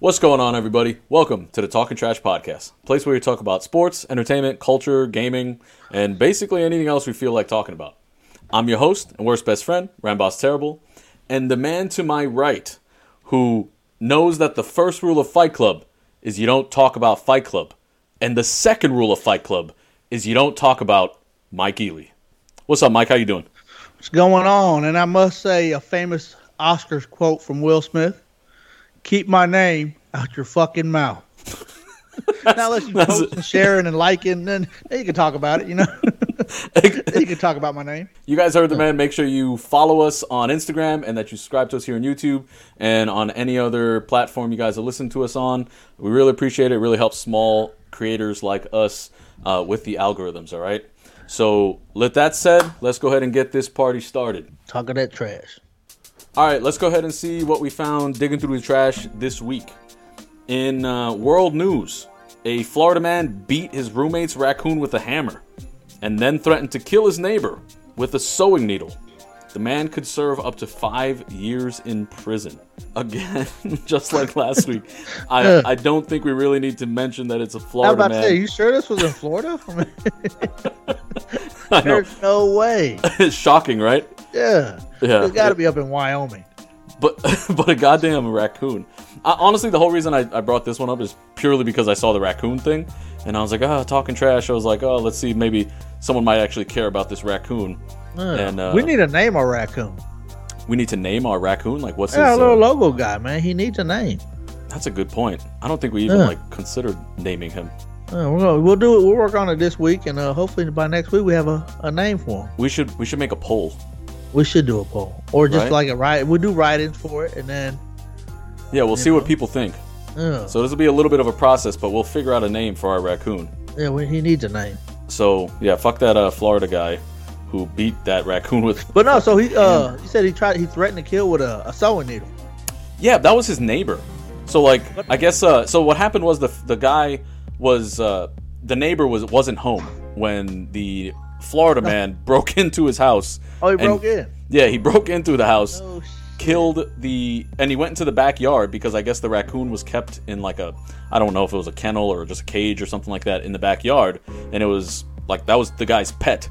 What's going on, everybody? Welcome to the Talking Trash Podcast, place where we talk about sports, entertainment, culture, gaming, and basically anything else we feel like talking about. I'm your host and worst best friend, Ramboss Terrible, and the man to my right, who knows that the first rule of Fight Club is you don't talk about Fight Club, and the second rule of Fight Club is you don't talk about Mike Ely. What's up, Mike? How you doing? What's going on? And I must say, a famous Oscars quote from Will Smith: "Keep my name out your fucking mouth." now, unless you post it. and sharing and liking, then then you can talk about it. You know, you can talk about my name. You guys heard the man. Make sure you follow us on Instagram and that you subscribe to us here on YouTube and on any other platform you guys are listening to us on. We really appreciate it. It really helps small creators like us uh, with the algorithms, all right? So, with that said, let's go ahead and get this party started. Talking that trash. All right, let's go ahead and see what we found digging through the trash this week. In uh, world news, a Florida man beat his roommate's raccoon with a hammer and then threatened to kill his neighbor with a sewing needle. The man could serve up to five years in prison. Again, just like last week. I, I don't think we really need to mention that it's a I was Florida about to man. say, you sure this was in Florida? I mean, I know. There's no way. it's shocking, right? Yeah, Yeah. it's got to be up in Wyoming. but but a goddamn raccoon. I, honestly, the whole reason I, I brought this one up is purely because I saw the raccoon thing, and I was like, ah, talking trash. I was like, oh, let's see, maybe someone might actually care about this raccoon. And, uh, we need to name our raccoon. We need to name our raccoon. Like, what's Yeah, his? our little uh, logo guy, man. He needs a name. that's a good point. I don't think we even Yeah. like considered naming him. Uh, we're gonna, we'll do it. We'll work on it this week, and uh, hopefully by next week we have a, a name for him. We should we should make a poll. We should do a poll, or just Right. like a write. We'll do write-ins for it, and then Yeah, we'll see what people think. uh, So this will be a little bit of a process, but we'll figure out a name for our raccoon. yeah, we, he needs a name. So yeah, fuck that uh, Florida guy who beat that raccoon with. But no, so he uh he said he tried he threatened to kill with a, a sewing needle. Yeah, that was his neighbor. So like, I guess. Uh, so what happened was the the guy was uh, the neighbor was wasn't home when the Florida man broke into his house. Oh, he and- broke in. Yeah, he broke into the house, Oh, killed the, and he went into the backyard because I guess the raccoon was kept in like a, I don't know if it was a kennel or just a cage or something like that in the backyard, and it was like that was the guy's pet,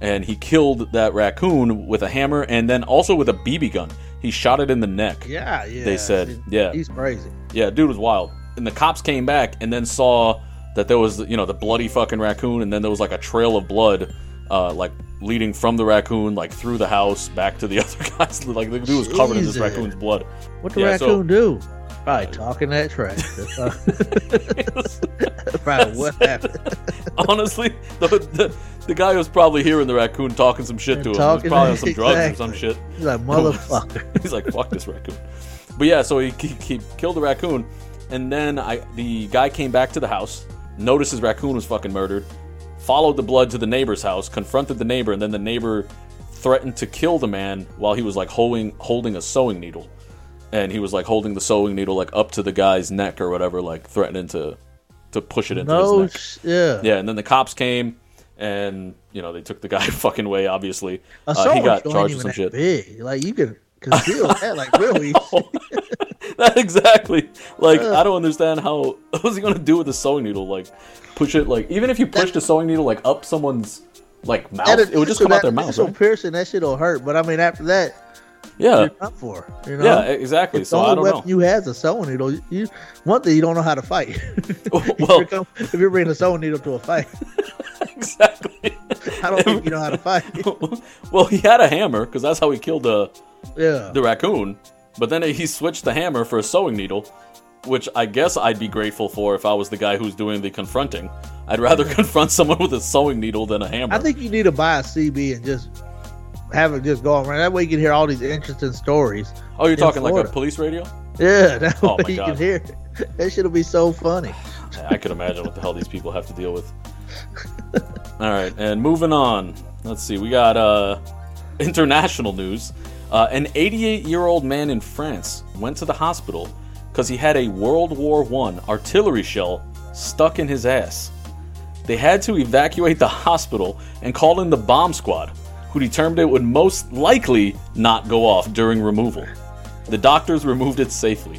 and he killed that raccoon with a hammer and then also with a BB gun. He shot it in the neck. yeah, yeah. They said, see, yeah. he's crazy. Yeah, dude was wild. And the cops came back and then saw that there was, you know, the bloody fucking raccoon, and then there was like a trail of blood, uh, like leading from the raccoon, like through the house back to the other guys. Like the dude was covered in this raccoon's blood. What the Yeah, so- raccoon do? Probably talking that trash. Uh, probably what happened. Honestly, the, the the guy was probably hearing the raccoon talking some shit to him. He was probably on some drugs or some shit. He's like motherfucker. He's like, fuck this raccoon. But yeah, so he, he, he killed the raccoon, and then I the guy came back to the house, noticed his raccoon was fucking murdered, followed the blood to the neighbor's house, confronted the neighbor, and then the neighbor threatened to kill the man while he was like holding holding a sewing needle, and he was like holding the sewing needle like up to the guy's neck or whatever, like threatening to to push it into No, his neck. sh- yeah. Yeah, and then the cops came, and you know they took the guy fucking away. Obviously, uh, he got charged with some shit. Big, like you can conceal that, like really. that exactly. Like I don't understand how what was he gonna do with the sewing needle? Like push it like even if you push the sewing needle like up someone's like mouth, That- it would just come out their mouth. initial Right? piercing, that shit'll hurt. But I mean, after that, Yeah, you're up for. You know? yeah, exactly. The So only I don't weapon know. you have is a sewing needle. You, you one thing you don't know how to fight. Oh, if, Well- you're come- if you're bringing a sewing needle to a fight, exactly. I don't think you know how to fight. well, he had a hammer because that's how he killed the yeah, the raccoon. But then he switched the hammer for a sewing needle, which I guess I'd be grateful for if I was the guy who's doing the confronting. I'd rather confront someone with a sewing needle than a hammer. I think you need to buy a CB and just have it just go around. That way you can hear all these interesting stories. oh, you're in talking like a police radio? Yeah, that Oh way you God. can hear. it. That shit'll be so funny. I could imagine what the hell these people have to deal with. All right, and moving on. Let's see. We got uh, international news. Uh, an 88-year-old man in France went to the hospital because he had a World War One artillery shell stuck in his ass. They had to evacuate the hospital and call in the bomb squad, who determined it would most likely not go off during removal. The doctors removed it safely.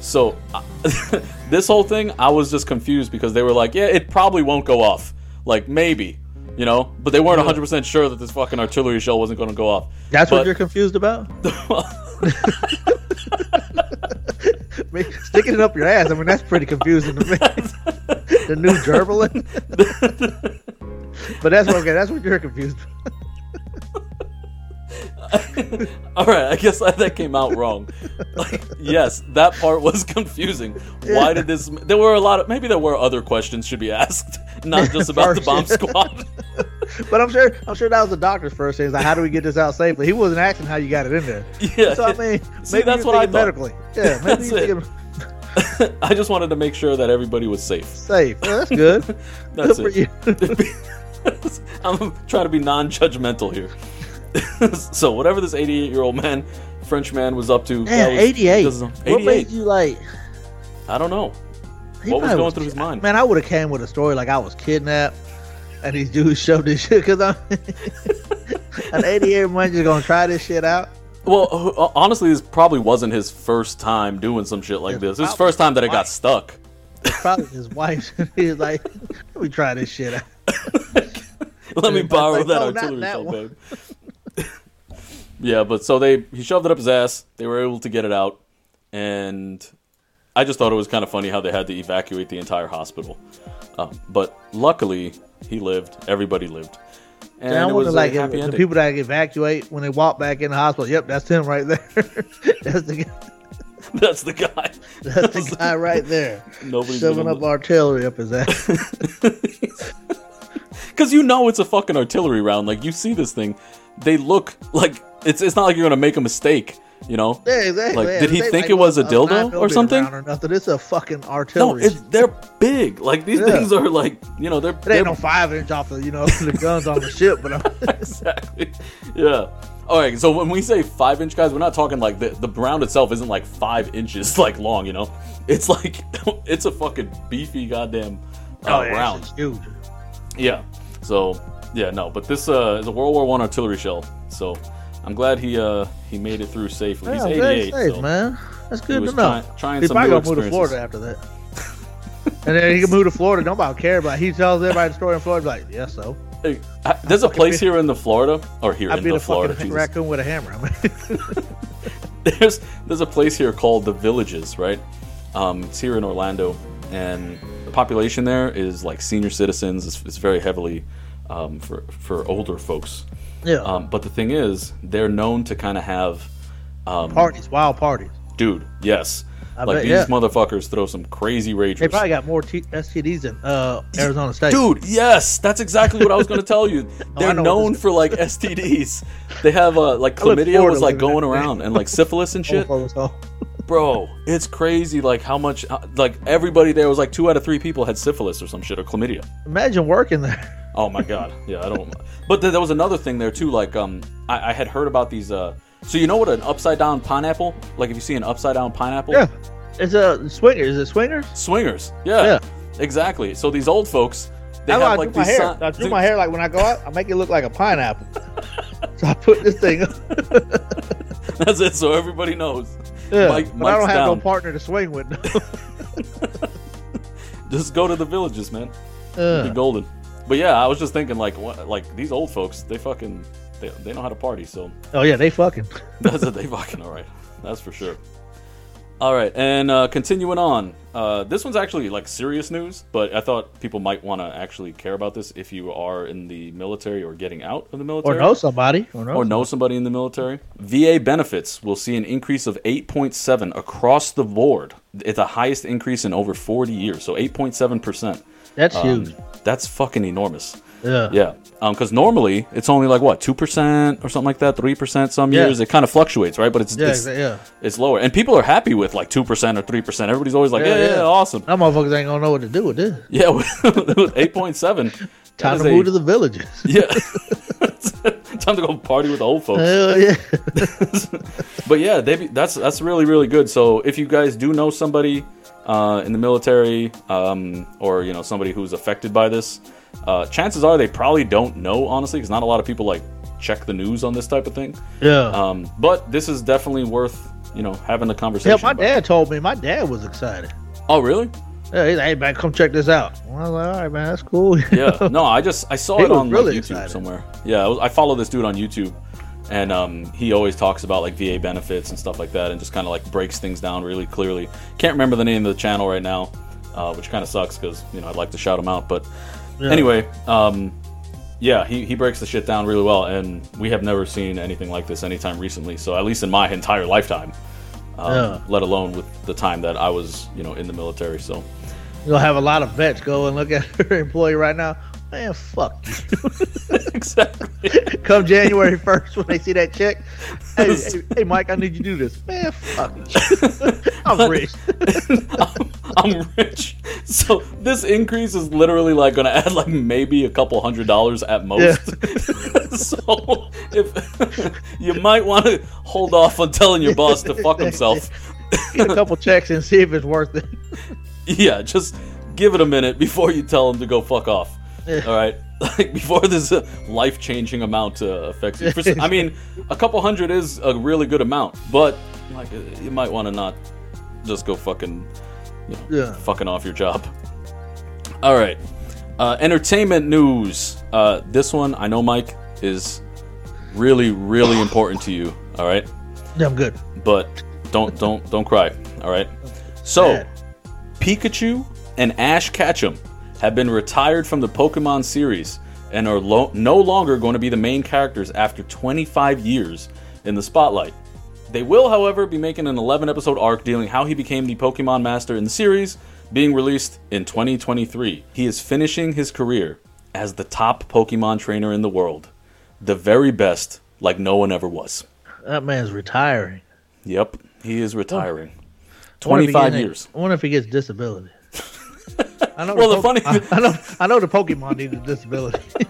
So this whole thing, I was just confused because they were like, "Yeah, it probably won't go off. Like maybe, you know." But they weren't 100 percent sure that this fucking artillery shell wasn't going to go off. That's But- what you're confused about? Sticking it up your ass. I mean, that's pretty confusing to me. the new gerbilin. but that's what okay. That's what you're confused. All right, I guess that that came out wrong. Like, yes, that part was confusing. Why did this? There were a lot of maybe there were other questions should be asked, not just about the bomb squad. But I'm sure I'm sure that was the doctor's first thing. Is like, how do we get this out safely? He wasn't asking how you got it in there. Yeah. So I mean, See, maybe that's what I thought. medically. Yeah, maybe That's it. I just wanted to make sure that everybody was safe. safe. Yeah, that's good. That's good it. for you. I'm trying to be non-judgmental here. so whatever this 88 year old man, French man, was up to. Man, was- 88. this is- What made you like? I don't know. he What was going through his mind? Man, I would have came with a story like I was kidnapped, and these dudes shoved this shit because I'm an 88 man just gonna try this shit out. Well, uh, honestly, this probably wasn't his first time doing some shit like Yeah, this. This is his first time that it got stuck. Probably his wife. He's like, let me try this shit out. Let me borrow like, that "No, artillery shell, one." babe. Yeah, but so they he shoved it up his ass. They were able to get it out, and I just thought it was kind of funny how they had to evacuate the entire hospital. Um, but luckily, he lived. Everybody lived, and And I it wonder, was like, happy the people that evacuate when they walk back in the hospital. Yep, that's him right there. that's the guy. That's the guy. That's the guy right there. Nobody's shoving up artillery up his ass. Because you know it's a fucking artillery round. Like you see this thing, they look like it's. It's not like you're gonna make a mistake. You know. Yeah, exactly. Like, yeah. did he think it was a dildo or something? Or nothing. It's a fucking No, artillery. it's, they're big. Like these Yeah. things are like you know they're. it they're ain't no five inch off the you know the guns on the ship, but I'm, exactly. Yeah. All right. So when we say five inch guys, we're not talking like the the round itself isn't like five inches like long. You know, it's like it's a fucking beefy goddamn uh, oh, yeah, round. Huge. Yeah. So yeah, no, but this uh, is a World War One artillery shell. So I'm glad he uh he made it through safely. Yeah, He's very 88. safe, so man. That's good to know. trying, trying He's some probably new gonna move to. Florida after that. and then he can move to Florida. Nobody care about. It. He tells everybody the story in Florida. Like, yes, so Hey, there's a place here in the Florida or here in Florida. I'd in be the the Florida. Jesus. raccoon with a hammer. There's there's a place here called the Villages, right? Um, it's here in Orlando, and the population there is like senior citizens. It's, it's very heavily um, for for older folks. yeah, Um, but the thing is, they're known to kind of have, um, parties, wild parties. dude, yes, I like bet, these yeah. motherfuckers throw some crazy ragers. They probably got more T- STDs than uh, Arizona State. Dude, yes, that's exactly what I was going to tell you. Oh, They're what known for like STDs. They have uh, like I live in chlamydia was like going around and like syphilis and shit. Oh. Bro, it's crazy. Like how much, uh, like everybody there was like two out of three people had syphilis or some shit or chlamydia. Imagine working there. Oh my god, yeah, I don't. But th- there was another thing there too. Like, um, I, I had heard about these. Uh, so you know what an upside down pineapple? Like if you see an upside down pineapple, Yeah, it's a swinger. Is it swingers? swingers. Yeah, Yeah. exactly. So these old folks, they how have I like do my these. hair. si- I do my hair like when I go out. I make it look like a pineapple. so I put this thing. up. That's it. So everybody knows. Yeah, Mike- but I don't have down. no partner to swing with. Just go to the villages, man. Uh, Be golden. But yeah, I was just thinking like, what, like these old folks, they fucking, they, they know how to party. So oh yeah, they fucking. That's it. They fucking all right. That's for sure. All right, and uh, continuing on. Uh, this one's actually like serious news, but I thought people might want to actually care about this if you are in the military or getting out of the military, Or know somebody. Or know. or know somebody in the military. VA benefits will see an increase of 8.7 across the board. It's the highest increase in over 40 years, so 8.7 percent. That's um, huge. That's fucking enormous. Yeah. Yeah, um, because normally it's only like what two percent or something like that, three percent. Some Yeah. years it kind of fluctuates, right? But it's Yeah. it's, yeah. it's lower, and people are happy with like two percent or three percent. Everybody's always like, yeah, Yeah, yeah, yeah. awesome. That motherfuckers ain't gonna know what to do with this. Yeah, with eight point seven. Time to move to the villages. yeah. Time to go party with the old folks. Hell yeah. But yeah, they be, that's that's really really good. So if you guys do know somebody uh, in the military, um, or you know somebody who's affected by this, uh, chances are they probably don't know honestly, because not a lot of people like check the news on this type of thing. Yeah. Um, but this is definitely worth you know, having the conversation. Yeah, my it. dad told me. My dad was excited. Oh, really? Yeah, he's like, hey man, come check this out. I was like, all right, man, that's cool. Yeah. No, I just I saw it on really like, YouTube excited. somewhere. Yeah, I, was, I follow this dude on YouTube, and um, he always talks about like VA benefits and stuff like that, and just kind of like breaks things down really clearly. Can't remember the name of the channel right now, uh, which kind of sucks because you know I'd like to shout him out, but Yeah. anyway, um, yeah, he, he breaks the shit down really well, and we have never seen anything like this anytime recently. So at least in my entire lifetime, um, Yeah. let alone with the time that I was you know in the military. So You'll have a lot of vets go and look at her employee right now. Man, fuck you. exactly. Come January 1st when they see that check. Hey, hey, hey, Mike, I need you to do this. Man, fuck you. I'm rich. I'm, I'm rich. So this increase is literally like going to add like maybe a couple hundred dollars at most. Yeah. so if you might want to hold off on telling your boss to fuck himself. Get a couple checks and see if it's worth it. Yeah, just give it a minute before you tell him to go fuck off. Yeah. All right, like before this uh, life-changing amount uh, affects you. For, I mean, a couple hundred is a really good amount, but like uh, you might want to not just go fucking, you know, Yeah. fucking off your job. All right, uh, entertainment news. Uh, this one I know, Mike, is really, really important to you. All right, Yeah, I'm good. but don't don't don't cry. All right. So, Bad. Pikachu and Ash Ketchum have been retired from the Pokemon series and are lo- no longer going to be the main characters after 25 years in the spotlight. They will, however, be making an 11 episode arc dealing how he became the Pokemon Master in the series, being released in 2023. He is finishing his career as the top Pokemon trainer in the world, the very best, like no one ever was. That man's retiring. Yep, he is retiring. I wonder if he 25 years. I wonder if he gets disability. I know. Well, the Po- funny- I, I know. I know the Pokemon need a disability.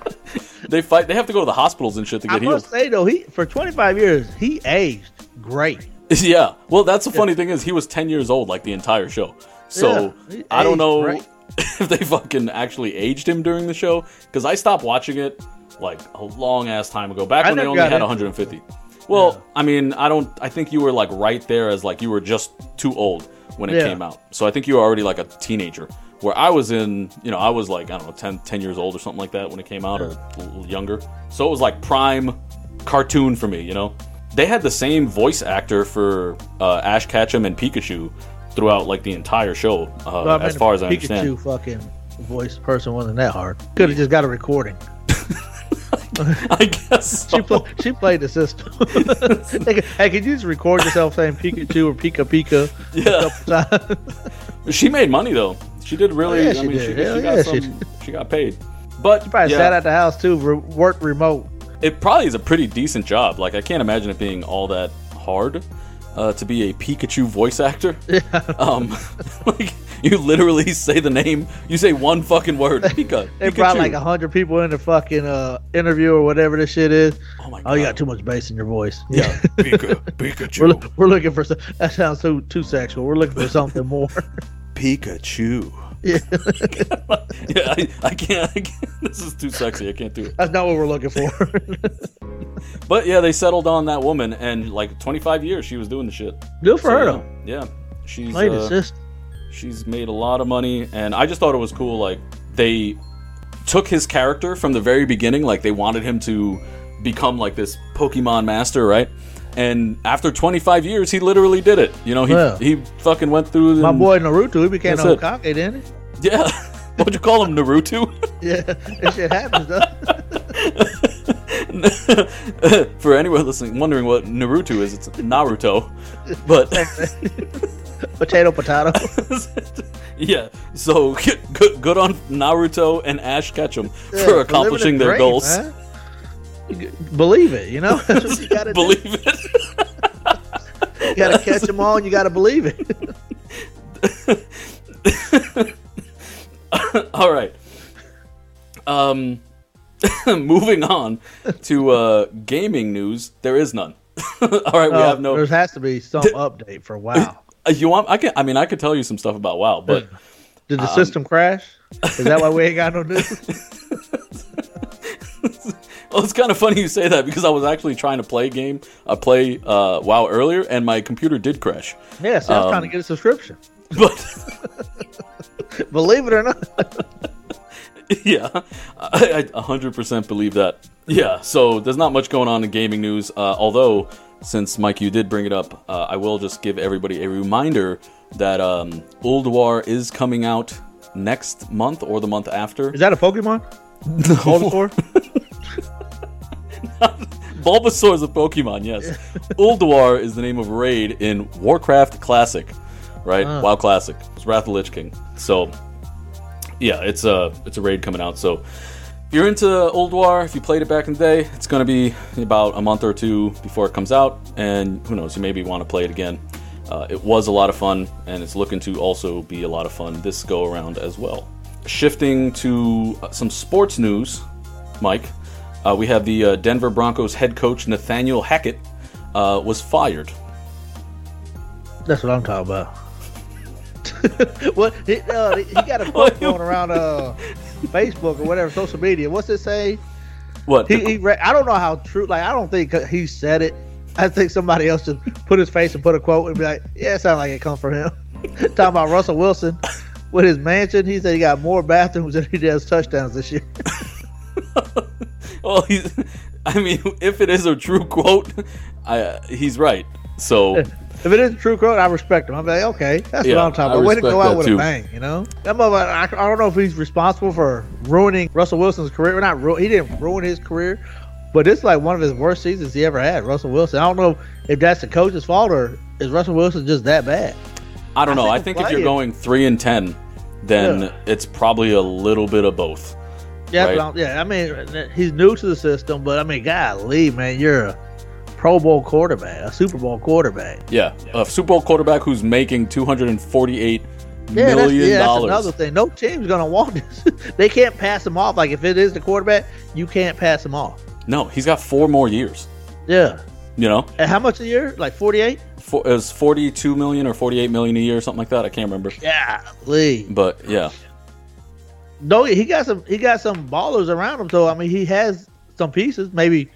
They fight. They have to go to the hospitals and shit to I get healed. must say though, he for 25 years he aged great. Yeah. Well, that's the funny thing is he was 10 years old like the entire show. So Yeah, I don't know great. if they fucking actually aged him during the show because I stopped watching it like a long ass time ago, back I when they only had into 150. Well, I mean, I don't. I think you were like right there as like you were just too old when it Yeah. came out. So I think you were already like a teenager. Where I was in, you know, I was like I don't know, 10, 10 years old or something like that when it came out, or a little younger. So it was like prime cartoon for me, you know. They had the same voice actor for uh, Ash Ketchum and Pikachu throughout like the entire show, uh, Well, as far as I understand. Pikachu fucking voice person wasn't that hard. Could have just got a recording. I guess so. She pla- she played the system. hey, hey, could you just record yourself saying Pikachu or Pika Pika? Yeah. She made money though. She did really. Oh, yeah, I she mean, did. she, Hell she yeah, got she some. She got paid. But she Probably yeah, sat at the house too, re- worked remote. it probably is a pretty decent job. Like I can't imagine it being all that hard uh, to be a Pikachu voice actor. Um, like you literally say the name. You say one fucking word. Pika. They Pikachu. brought like a hundred people in the fucking uh, interview or whatever this shit is. Oh my Oh, you got too much bass in your voice. Yeah, Pika, Pikachu. we're, we're looking for that sounds too too sexual. We're looking for something more. Pikachu. yeah, Yeah, I, I, can't, I can't. This is too sexy. I can't do it. that's not what we're looking for. But yeah, they settled on that woman, and like 25 years she was doing the shit. Good for So, her yeah, though. Yeah, she's Played uh, assist. She's made a lot of money, and I just thought it was cool. Like they took his character from the very beginning, like they wanted him to become like this Pokemon master, right? And after 25 years, he literally did it. You know, he Yeah. he fucking went through. My boy Naruto, he became a it. Hokage, didn't he? Yeah. What'd you call him, Naruto? Yeah, that shit happens though. For anyone listening, wondering what Naruto is, it's Naruto. But potato, potato. yeah, so good, good on Naruto and Ash Ketchum Yeah, for accomplishing their dream, goals. Believe it, you know. That's what you gotta do. Believe it. You gotta catch them all, and you gotta believe it. All right. Um, moving on to uh, gaming news. There is none. All right, we Uh, have no. There has to be some update for WoW. You want? I can. I mean, I could tell you some stuff about WoW, but Did Um, the system crash? Is that why we ain't got no news? Well, it's kind of funny you say that because I was actually trying to play a game, I play uh, WoW earlier, and my computer did crash. Yeah, so I was Um, trying to get a subscription. But Believe it or not. yeah, I, I 100% believe that. Yeah, so there's not much going on in gaming news. Uh, although, since Mike, you did bring it up, uh, I will just give everybody a reminder that um, Ulduar is coming out next month or the month after. Is that a Pokemon? No. Bulbasaur? Bulbasaur is a Pokemon, yes. Ulduar is the name of raid in Warcraft Classic, right? Ah. WoW Classic. It's Wrath of Lich King. So, yeah, it's a it's a raid coming out. So, if you're into Ulduar, if you played it back in the day, it's going to be about a month or two before it comes out, and who knows, you maybe want to play it again. Uh, it was a lot of fun, and it's looking to also be a lot of fun this go around as well. Shifting to uh, some sports news, Mike. Uh, we have the uh, Denver Broncos head coach Nathaniel Hackett uh, was fired. That's what I'm talking about. what he, uh, he got a quote going around uh, Facebook or whatever social media. What's it say? What? He, he re- I don't know how true. Like I don't think he said it. I think somebody else just put his face and put a quote and be like, "Yeah, it sounds like it come from him." Talking about Russell Wilson with his mansion. He said he got more bathrooms than he does touchdowns this year. well, he's, I mean, if it is a true quote, I, he's right. So If it is a true quote, I respect him. I'm like, okay, that's Yeah, what I'm talking I about. Way to go out with too. a bang, you know? That mother, I, I don't know if he's responsible for ruining Russell Wilson's career. Well, not ru- he didn't ruin his career, but it's like one of his worst seasons he ever had. Russell Wilson. I don't know if that's the coach's fault or is Russell Wilson just that bad. I don't know. I think think if you're going three and ten, then Yeah. it's probably a little bit of both. Yeah, Right. yeah. I mean, he's new to the system, but I mean, golly, man, you're a Pro Bowl quarterback, a Super Bowl quarterback. Yeah, a Super Bowl quarterback who's making two hundred and forty-eight Yeah, million that's, yeah, that's another thing. No team's gonna want this. they can't pass him off. Like if it is the quarterback, you can't pass him off. No, he's got four more years. Yeah. You know, And how much a year? Like forty eight? For, it was forty-two million or forty-eight million a year, or something like that. I can't remember. Yeah, Lee. But yeah, No, he got some he got some ballers around him, so I mean he has some pieces. Maybe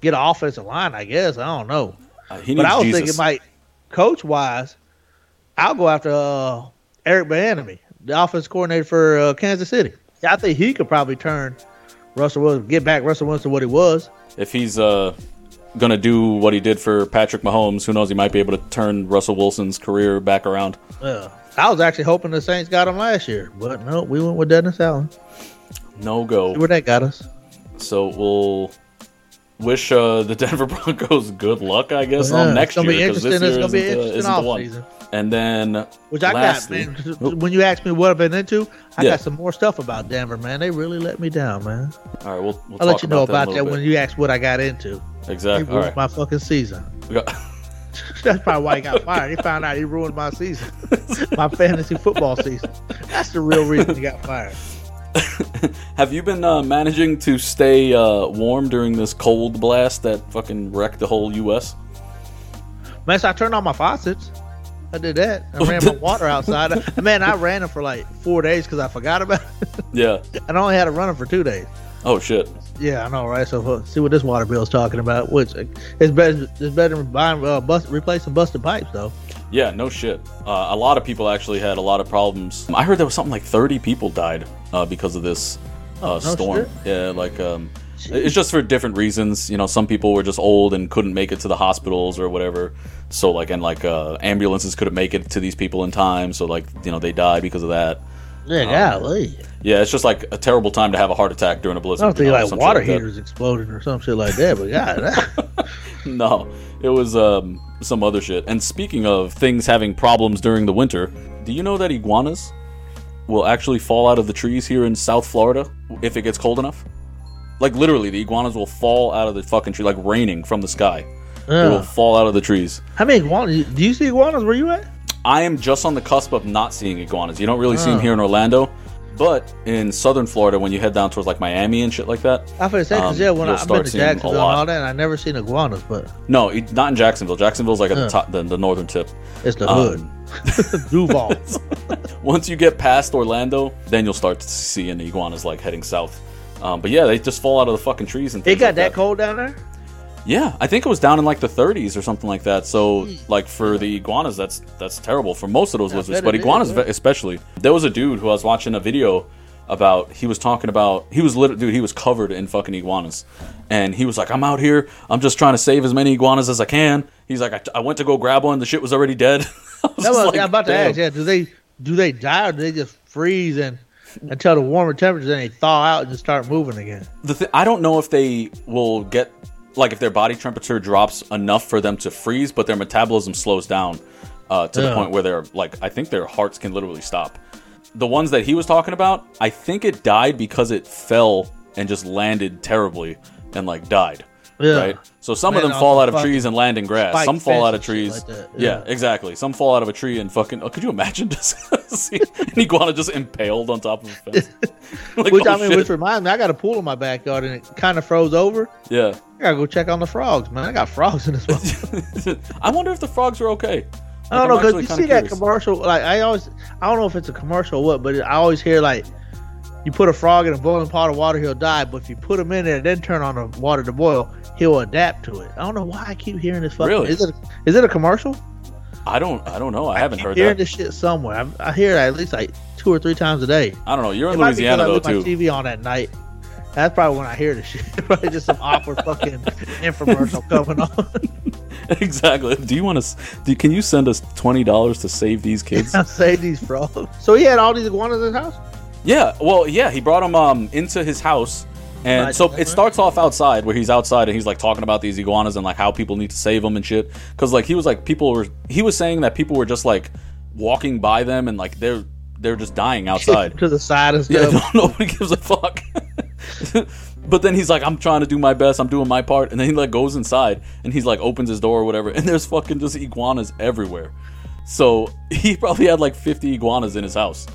get an offensive line, I guess. I don't know. uh, But I was Jesus. thinking like coach wise, I'll go after uh, Eric Bieniemy, the offense coordinator for uh, Kansas City. I think he could probably turn Russell Wilson, get back Russell Wilson to what he was. if he's uh, gonna do what he did for Patrick Mahomes, who knows? He might be able to turn Russell Wilson's career back around. Yeah. I was actually hoping the Saints got him last year, but no, we went with Dennis Allen. No See go. where that got us. So we'll wish uh, the Denver Broncos good luck, I guess, Yeah, on next year because this year It's gonna be isn't, an the, interesting isn't the one. offseason. And then, Which I lastly, got, man. When you asked me what I've been into, I Yeah. got some more stuff about Denver, man. They really let me down, man. all right, we'll, we'll I'll talk let you know about that, that, when you ask what I got into. He Exactly. Ruined right. my fucking season. Got- That's probably why he got fired. He found out he ruined my season, my fantasy football season. That's the real reason he got fired. Have you been uh, managing to stay uh, warm during this cold blast that fucking wrecked the whole U.S.? Man, so I turned on my faucets. I did that. I ran my water outside. Man, I ran it for like four days because I forgot about it. Yeah. and I only had to run it for two days. Oh shit. Yeah, I know, right? So uh, see what this water bill is talking about. Which uh, it's better. It's better than buying uh, bust, replacing busted pipes, though. Yeah, no shit. Uh, a lot of people actually had a lot of problems. I heard there was something like 30 people died uh, because of this uh, Oh, no storm. shit. Yeah, like um, it's just for different reasons. You know, some people were just old and couldn't make it to the hospitals or whatever. So like, and like uh, ambulances couldn't make it to these people in time. So like, you know, they died because of that. Yeah, golly. Yeah, it's just like a terrible time to have a heart attack during a blizzard. I don't you think know, like water like heaters exploded or some shit like that. But God, No, it was um, some other shit. And speaking of things having problems during the winter, do you know that iguanas will actually fall out of the trees here in South Florida if it gets cold enough? Like literally, the iguanas will fall out of the fucking tree, like raining from the sky. They will fall out of the trees. How many iguanas? Do you see iguanas where you at? I am just on the cusp of not seeing iguanas. You don't really see them here in Orlando, but in Southern Florida, when you head down towards like Miami and shit like that. I say because Um, yeah, when I, I've been to seeing 'em a Jacksonville and all that, and I never seen iguanas, but No, not in Jacksonville. Jacksonville's like at the top, the, the northern tip. it's the Um, hood. Duval. Once you get past Orlando, then you'll start seeing iguanas like heading south. Um, but yeah, they just fall out of the fucking trees and It got like that cold down there. Yeah, I think it was down in like the 30s or something like that. So, hmm. like for the iguanas, that's that's terrible for most of those I lizards, but iguanas yeah. especially. There was a dude who I was watching a video about. He was talking about he was lit, dude. He was covered in fucking iguanas, and he was like, "I'm out here. I'm just trying to save as many iguanas as I can." He's like, "I, I went to go grab one. The shit was already dead." I was was, like, I'm about to ask. Yeah, do they do they die or do they just freeze and until the warmer temperatures and they thaw out and just start moving again? the th- I don't know if they will get like if their body temperature drops enough for them to freeze, but their metabolism slows down uh, to the point where they're like I think their hearts can literally stop. The ones that he was talking about, I think it died because it fell and just landed terribly and like died. Yeah. Right. So some of Man, them off fall out of trees and land in grass. Some fall out of trees. like. Yeah. Yeah. exactly. Some fall out of a tree and fucking. Oh, could you imagine just see an iguana just impaled on top of a fence? like, Which oh, I mean, shit. which reminds me, I got a pool in my backyard and it kind of froze over. yeah. I gotta go check on the frogs, man. I got frogs in this one. I wonder if the frogs are okay. I don't know because you see that commercial. Like I always, I don't know if it's a commercial or what, but I always hear like, you put a frog in a boiling pot of water, he'll die. But if you put him in there and then turn on the water to boil, he'll adapt to it. I don't know why I keep hearing this. Fucking, Really? Is it? Is it a commercial? I don't. I don't know. I haven't heard hearing that. this shit somewhere. I, I hear it at least like two or three times a day. I don't know. You're in It Louisiana though I leave too. my TV on at night. That's probably when I hear the shit. probably just some awkward fucking infomercial coming on. exactly. Do you want to? Can you send us twenty dollars to save these kids? Save these frogs. So he had all these iguanas in his house. yeah. Well, yeah. He brought them um into his house. And Right. so it starts off outside where he's outside and he's like talking about these iguanas and like how people need to save them and shit. Because like he was like people were he was saying that people were just like walking by them and like they're they're just dying outside. to the side and Yeah, stuff. no, nobody gives a fuck. but then he's like, I'm trying to do my best. I'm doing my part. And then he like goes inside and he's like opens his door or whatever. And there's fucking just iguanas everywhere. So he probably had like 50 iguanas in his house.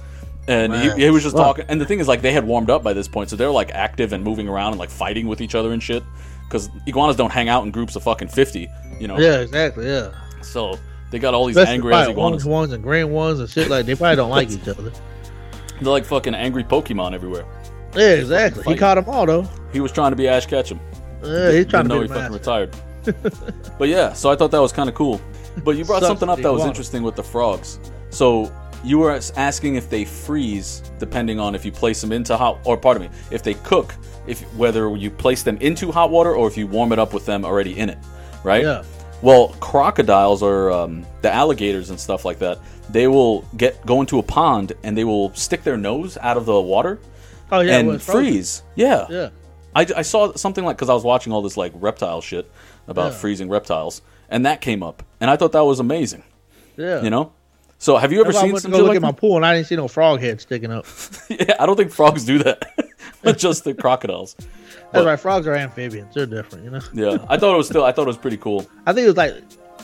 And he, he was just talking. And the thing is, like, they had warmed up by this point, so they're like active and moving around and like fighting with each other and shit. Because iguanas don't hang out in groups of fucking 50, you know. Yeah, exactly. Yeah. So they got all these Especially angry ass iguanas. ones and green ones and shit like they probably don't like each other. They're like fucking angry Pokemon everywhere. Yeah, exactly. He caught them all though. He was trying to be Ash Ketchum. Yeah, he's trying to know he fucking retired. but yeah, so I thought that was kind of cool. But you brought something up that that was interesting with the frogs. So you were asking if they freeze depending on if you place them into hot or pardon me, if they cook, if whether you place them into hot water or if you warm it up with them already in it, right? Yeah. Well, crocodiles or um, the alligators and stuff like that, they will get go into a pond and they will stick their nose out of the water Oh yeah, and freeze. Yeah. Yeah. I, I saw something like because I was watching all this like reptile shit about Yeah. freezing reptiles, and that came up, and I thought that was amazing. Yeah. You know. So have you ever That's why I seen went to go look like at my pool and I didn't see no frog head sticking up. Yeah, I don't think frogs do that, but just the crocodiles. That's But- right. Frogs are amphibians. They're different, you know. Yeah, I thought it was still. I thought it was pretty cool. I think it was like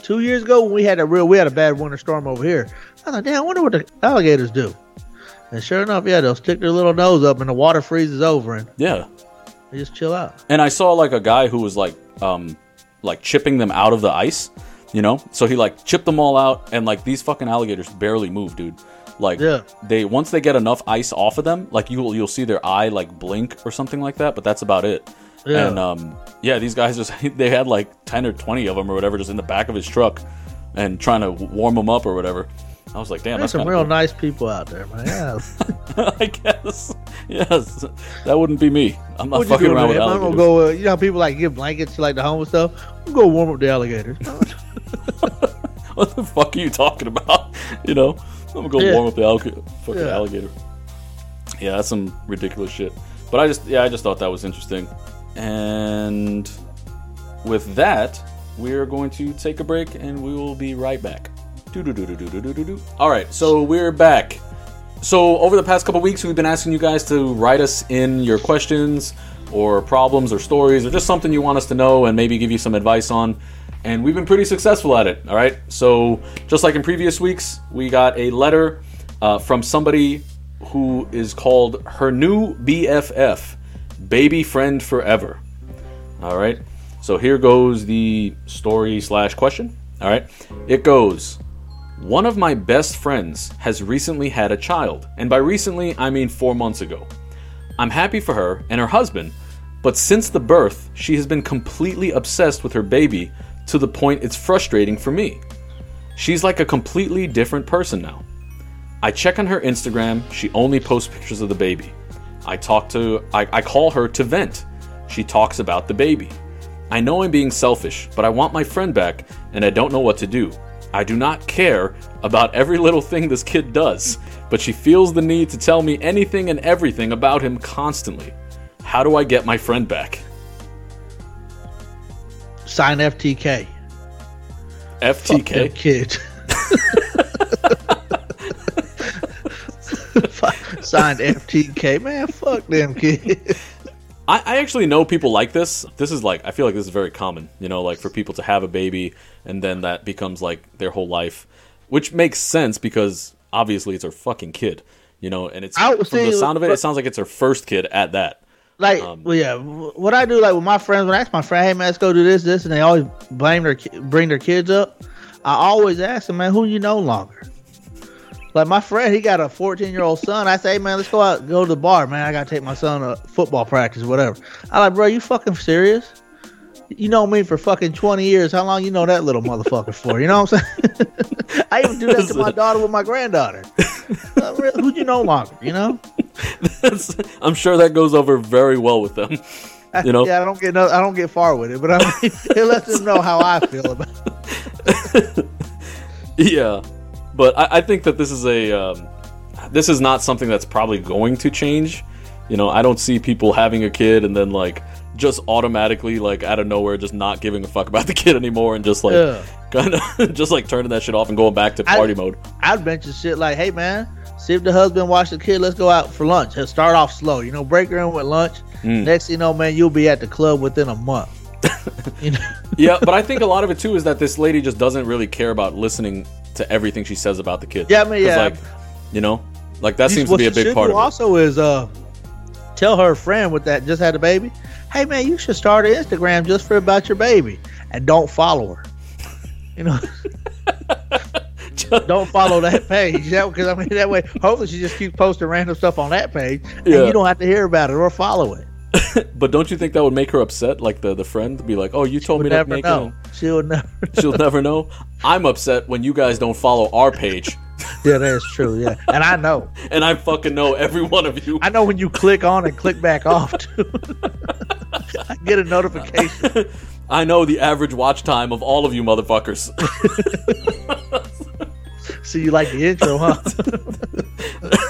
two years ago when we had a real we had a bad winter storm over here. I thought, damn, I wonder what the alligators do. And sure enough, yeah, they'll stick their little nose up and the water freezes over and Yeah, they just chill out. and I saw like a guy who was like, um, like chipping them out of the ice. You know, so he like chipped them all out, and like these fucking alligators barely move, dude. Like Yeah. they once they get enough ice off of them, like you'll you'll see their eye like blink or something like that, but that's about it. Yeah. And um, yeah, these guys just they had like ten or twenty of them or whatever just in the back of his truck, and trying to warm them up or whatever. I was like, damn, There's that's some real of nice people out there, man. Yeah. I guess yes, that wouldn't be me. I'm not fucking around with man? I'm gonna go. Uh, you know, how people like give blankets to like the homeless stuff. I'm gonna go warm up the alligators. what the fuck are you talking about? You know, I'm gonna go Yeah. warm up the alligator. Fucking Yeah. alligator. Yeah, that's some ridiculous shit. But I just, yeah, I just thought that was interesting. And with that, we're going to take a break, and we will be right back. All right, so we're back. So over the past couple weeks, we've been asking you guys to write us in your questions or problems or stories or just something you want us to know and maybe give you some advice on. And we've been pretty successful at it. All right. So just like in previous weeks, we got a letter uh, from somebody who is called her new BFF, baby friend forever. All right. So here goes the story slash question. All right. It goes. One of my best friends has recently had a child, and by recently, I mean four months ago. I'm happy for her and her husband, but since the birth, she has been completely obsessed with her baby to the point it's frustrating for me. She's like a completely different person now. I check on her Instagram, she only posts pictures of the baby. I talk to I, I call her to vent. She talks about the baby. I know I'm being selfish, but I want my friend back and I don't know what to do. I do not care about every little thing this kid does, but she feels the need to tell me anything and everything about him constantly. How do I get my friend back? Sign FTK. FTK? kids. Signed FTK. Man, fuck them kids. I, I actually know people like this. This is like I feel like this is very common, you know, like for people to have a baby and then that becomes like their whole life, which makes sense because obviously it's her fucking kid, you know, and it's from would the sound of it, it sounds like it's her first kid at that. Like, Um, well, yeah. What I do, like with my friends, when I ask my friend, "Hey man, let's go do this, this," and they always blame their, ki- bring their kids up. I always ask them, "Man, who you know longer?" Like my friend, he got a 14 year old son. I say, "Hey, man, let's go out, go to the bar, man. I gotta take my son to football practice, whatever." I like, bro, you fucking serious? You know me for fucking 20 years. How long you know that little motherfucker for? You know what I'm saying? I even do that to my daughter with my granddaughter. Uh, really, who you know longer? You know? That's, I'm sure that goes over very well with them. You know? yeah, I don't get no, I don't get far with it, but I mean, it lets them know how I feel about. it. Yeah, but I, I think that this is a um, this is not something that's probably going to change. You know, I don't see people having a kid and then like just automatically like out of nowhere just not giving a fuck about the kid anymore and just like Yeah. kind of just like turning that shit off and going back to party mode. I'd mention shit like, "Hey, man, see if the husband watch the kid. Let's go out for lunch. Let's start off slow. You know, break her in with lunch. Mm. Next you know, man, you'll be at the club within a month. you know, yeah, but I think a lot of it too is that this lady just doesn't really care about listening to everything she says about the kid. Yeah, I mean, yeah. like you know, like that You- seems to be a big part of it. Also, is uh, tell her friend with that just had a baby. Hey, man, you should start an Instagram just for about your baby, and don't follow her. You know, don't follow that page. Because I mean, that way, hopefully, she just keeps posting random stuff on that page, and Yeah. you don't have to hear about it or follow it. But don't you think that would make her upset? Like the the friend be like, "Oh, you told me Would to never make it." know. She would never. She'll never know. I'm upset when you guys don't follow our page, yeah, that's true. Yeah, and I know. and I fucking know every one of you. I know when you click on and click back off too. I get a notification. I know the average watch time of all of you motherfuckers. So you like the intro, huh?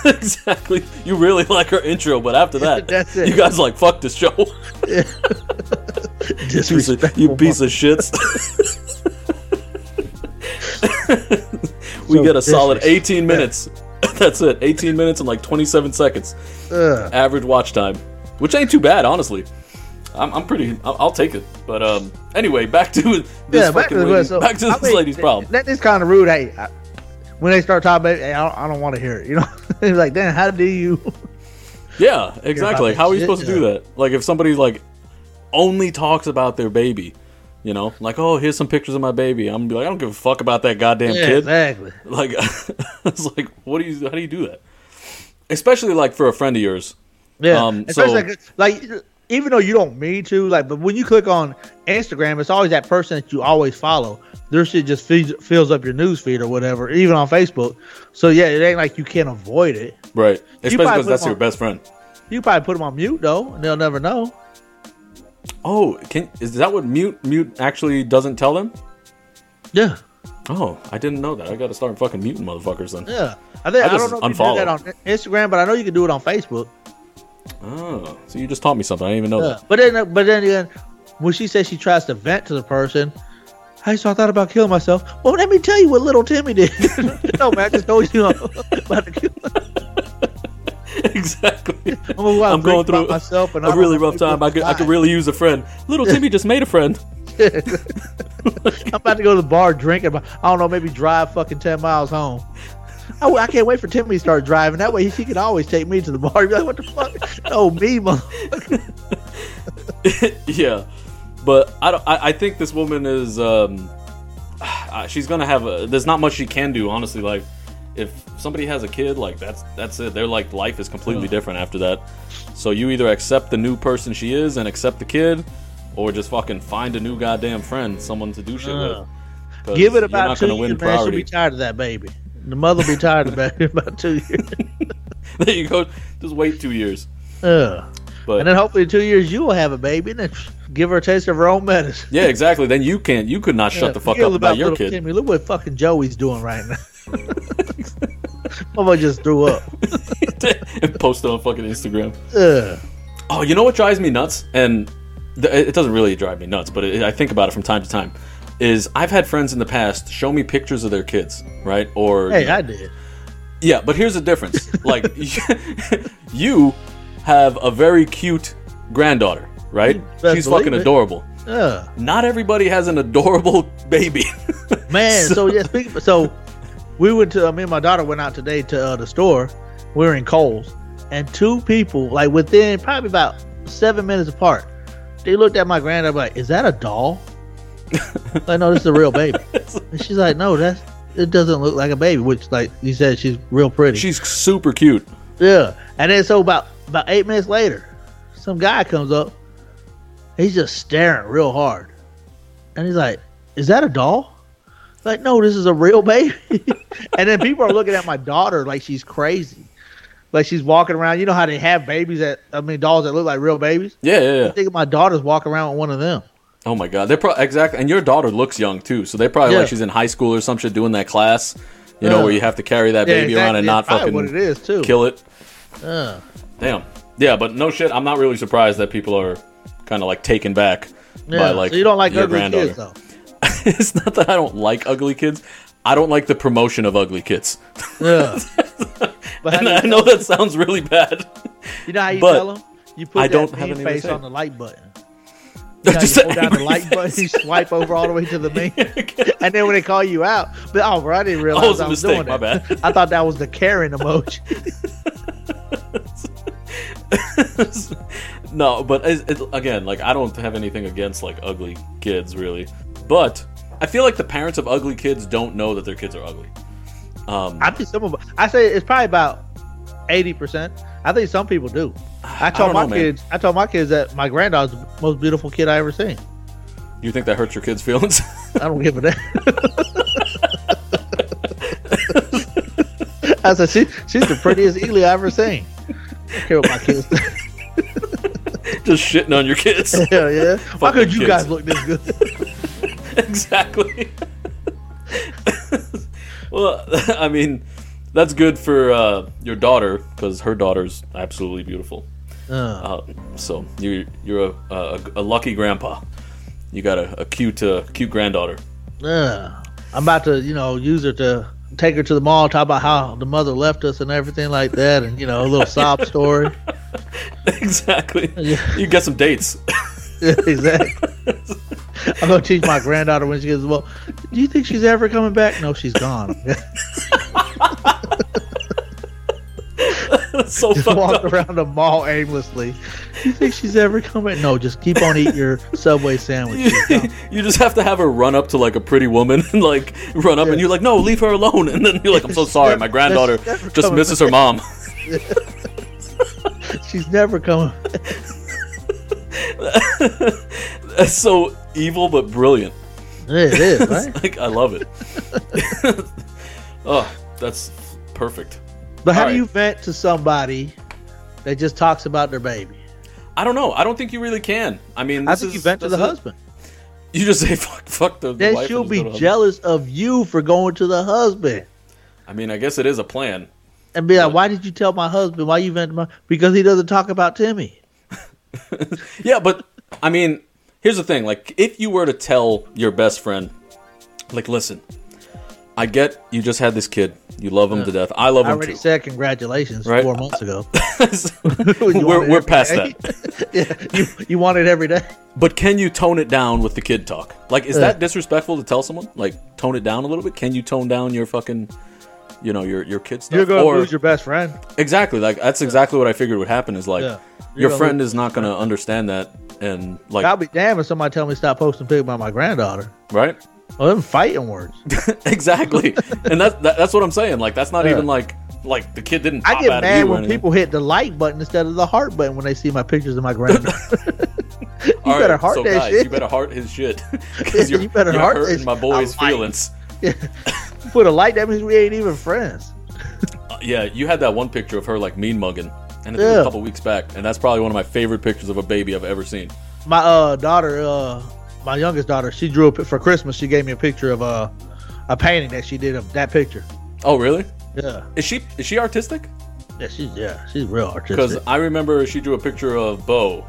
exactly. You really like our intro, but after that, That's it. you guys like fuck this show. Piece of- you piece of shits. we So get a solid 18 minutes. That's it. 18 minutes and like 27 seconds. Ugh. average watch time, which ain't too bad, honestly. I'm, I'm pretty. I'll, I'll take it. But um, anyway, back to this yeah, back to, the, lady, so, back to I this mean, lady's problem. That is kind of rude. Hey, I, when they start talking about, it, hey, I don't, I don't want to hear it. You know, it's like, then how do you? Yeah, exactly. How are you supposed to do that? Like if somebody like only talks about their baby, you know, like oh here's some pictures of my baby. I'm gonna be like I don't give a fuck about that goddamn Yeah, kid. exactly. Like it's like what do you how do you do that? Especially like for a friend of yours. Yeah. Um, Especially so- like, like, even though you don't mean to, like, but when you click on Instagram, it's always that person that you always follow. Their shit just feeds, fills up your news feed or whatever, even on Facebook. So yeah, it ain't like you can't avoid it. Right. Especially because that's them your best friend. You probably put them on mute though, and they'll never know. Oh, can is that what mute mute actually doesn't tell them? Yeah, Oh, I didn't know that. I got to start fucking muting motherfuckers then. yeah. I think I I, don't know if you do that on Instagram, but I know you can do it on Facebook. Oh, so you just taught me something. I didn't even know Yeah. that. But then, but then again, when she says she tries to vent to the person, hey, so I thought about killing myself. Well, let me tell you what little Timmy did. no, man, I just told you about to kill. exactly. I'm, go I'm going through myself and a really rough time. I could, I could really use a friend. Little Timmy just made a friend. I'm about to go to the bar drinking. I don't know, maybe drive fucking ten miles home. I, I can't wait for Timmy to start driving. That way, he can always take me to the bar. Be like, "What the fuck? Oh, me, motherfucker." yeah, but I don't. I, I think this woman is. Um, uh, she's gonna have. A, there's not much she can do, honestly. Like, if somebody has a kid, like that's that's it. Their like life is completely Yeah. different after that. So you either accept the new person she is and accept the kid, or just fucking find a new goddamn friend, someone to do shit Uh, with. Give it about two years, man. She'll be tired of that baby. The mother will be tired baby in about two years. there you go. Just wait two years. Uh, But and then hopefully in two years you will have a baby and then give her a taste of her own medicine. yeah, exactly. Then you can't. You could not shut the fuck up about your little kid. Timmy. Look what fucking Joey's doing right now. Mama just threw up. and post it on fucking Instagram. Ugh. Oh, you know what drives me nuts? And th- it doesn't really drive me nuts, but it, I think about it from time to time. Is I've had friends in the past show me pictures of their kids, right? Or Hey, I did. yeah, but here's the difference. like you have a very cute granddaughter, right? She's fucking it. adorable. Not everybody has an adorable baby. Man, so, yeah, speaking, so we went to, uh, me and my daughter went out today to uh, the store. We were in Kohl's, and two people, like within probably about seven minutes apart, they looked at my granddaughter like, "Is that a doll?" like, no, this is a real baby. And she's like, "No, that's it doesn't look like a baby." Which, like you said, she's real pretty. She's super cute. Yeah. And then so about about eight minutes later, some guy comes up. He's just staring real hard. And he's like, Is that a doll? Like, no, this is a real baby. and then people are looking at my daughter like she's crazy. Like she's walking around. You know how they have babies that I mean dolls that look like real babies? Yeah, yeah, yeah. I think my daughter's walking around with one of them. Oh my god, they're probably exactly, and your daughter looks young too, so they probably Yeah. like she's in high school or some shit doing that class, you know, where you have to carry that Yeah, baby around and not fucking what it is too. kill it. Uh, Damn. Yeah, but no shit. I'm not really surprised that people are kind of like taken back yeah. by like so you don't like your ugly granddaughter. kids though. it's not that I don't like ugly kids. I don't like the promotion of ugly kids. Yeah. and I know that sounds really bad. You know how you tell them? You put I that don't have face on the like button. You, know, Just you hold down the like button, you swipe over all the way to the main, and then when they call you out, but oh, bro, I didn't realize Oh, was I was mistake, doing my that. bad. I thought that was the Karen emoji. no, but it, it, again, like I don't have anything against like ugly kids really, but I feel like the parents of ugly kids don't know that their kids are ugly. Um, I think some of, I say it's probably about eighty percent. I think some people do. I told don't my know, man. kids, I told my kids that my granddaughter's the most beautiful kid I ever seen. you think that hurts your kids' feelings? I don't give a damn. I said she, she's the prettiest Ely I ever seen. I don't care what my kids. Just shitting on your kids. Hell yeah. Why Fucking could you kids. guys look this good? exactly. well, I mean, that's good for uh, your daughter because her daughter's absolutely beautiful. Uh, Uh, so you're you're a, a, a lucky grandpa. You got a, a cute uh, cute granddaughter. uh, I'm about to, you know, use her to take her to the mall, talk about how the mother left us and everything like that, and you know, a little sob story. exactly. Yeah. You get some dates. exactly. I'm gonna teach my granddaughter when she gets well. Do you think she's ever coming back? No, she's gone. So just walk up. around the mall aimlessly. You think she's ever coming? No, just keep on eating your Subway sandwich. She's you just have to have her run up to like a pretty woman and like run up and you're like, no, leave her alone. And then you're like, I'm so sorry, my granddaughter just misses her mom. She's never coming. That's so evil but brilliant. Yeah, it is, right? like I love it. oh, that's perfect. But how All do right. you vent to somebody that just talks about their baby? I don't know. I don't think you really can. I mean, I think you vent to the it. husband. You just say fuck, fuck the, the Then she'll be jealous of you for going to the husband. I mean, I guess it is a plan. And be like, why did you tell my husband? Why you vent to my because he doesn't talk about Timmy. Yeah, but I mean, here's the thing. Like, if you were to tell your best friend, like, listen, I get you just had this kid. You love him to death. I love I him too. I already said congratulations Right. four months ago. we're You want it we're past day? that. yeah, you you want it every day. But can you tone it down with the kid talk? Like, is Yeah. that disrespectful to tell someone? Like, tone it down a little bit. Can you tone down your fucking, you know, your your kid stuff? You're gonna Or- lose your best friend. Exactly. Like that's exactly what I figured would happen. Is like. Your friend lose is not going to understand that, and like I'll be damned if somebody tell me stop posting pics about my granddaughter. right. Oh, them fighting words. exactly, and that's that, that's what I'm saying. Like that's not Yeah. even like like the kid didn't. I get out mad you when people hit the like button instead of the heart button when they see my pictures of my granddaughter. you All right, better heart so that guys, shit. you better heart his shit because You you're, better you're heart hurting my boy's feelings. Put a like, that means we ain't even friends. Uh, yeah, you had that one picture of her like mean mugging, and it was Yeah. a couple weeks back, and that's probably one of my favorite pictures of a baby I've ever seen. My uh daughter, uh my youngest daughter, she drew a for Christmas. She gave me a picture of uh, a painting that she did of that picture. Oh, really? Yeah, Is she is she artistic? yeah, she's yeah, she's real artistic. Because. I remember she drew a picture of Bo.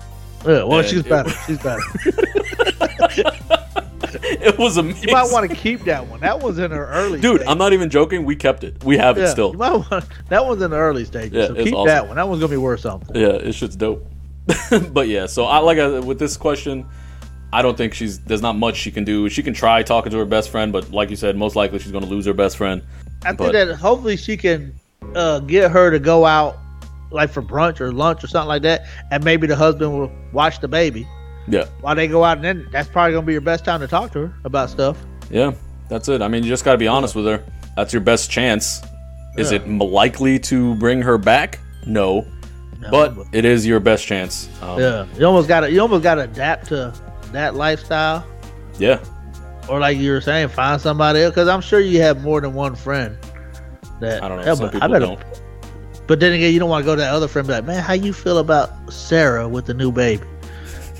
Yeah, well, she's better. She's better. It was amazing. You might want to keep that one. That was in her early. Dude, stage. I'm not even joking. We kept it. We have it still. You might want, that one's in the early stages. Yeah, so keep awesome. that one. That one's gonna be worth something. Yeah, it shit's dope. but yeah, so I like I, with this question, I don't think she's there's not much she can do. She can try talking to her best friend, but like you said, most likely she's going to lose her best friend. I think that hopefully she can uh, get her to go out like for brunch or lunch or something like that, and maybe the husband will watch the baby Yeah, while they go out, and then that's probably gonna be your best time to talk to her about stuff. yeah, that's it. I mean, you just got to be honest with her. That's your best chance. Is Yeah. it likely to bring her back? No, No, but it is your best chance. Um, yeah, you almost got to you almost got to adapt to that lifestyle, yeah, or like you were saying, find somebody else. Because I'm sure you have more than one friend. That I don't know. Yeah, Some but people don't. But then again, you don't want to go to that other friend be like, man, how you feel about Sarah with the new baby?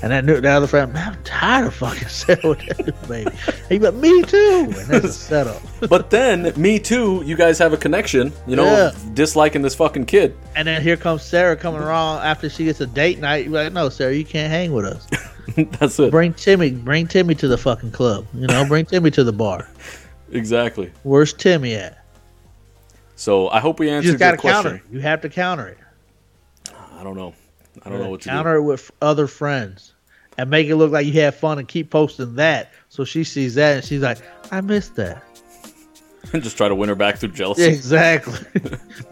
And that new, the other friend, man, I'm tired of fucking Sarah with that new baby. Be like, me too. And that's a setup. but then me too. You guys have a connection. You know, Yeah. disliking this fucking kid. And then here comes Sarah coming around after she gets a date night. You be like, no, Sarah, you can't hang with us. that's it. Bring Timmy, bring Timmy to the fucking club. You know, bring Timmy to the bar. Exactly. Where's Timmy at? So I hope we You answered just got your to question. counter it. You have to counter it. I don't know. I don't know what to counter it with other friends and make it look like you had fun and keep posting that. So she sees that and she's like, I missed that. And Just try to win her back through jealousy. Exactly.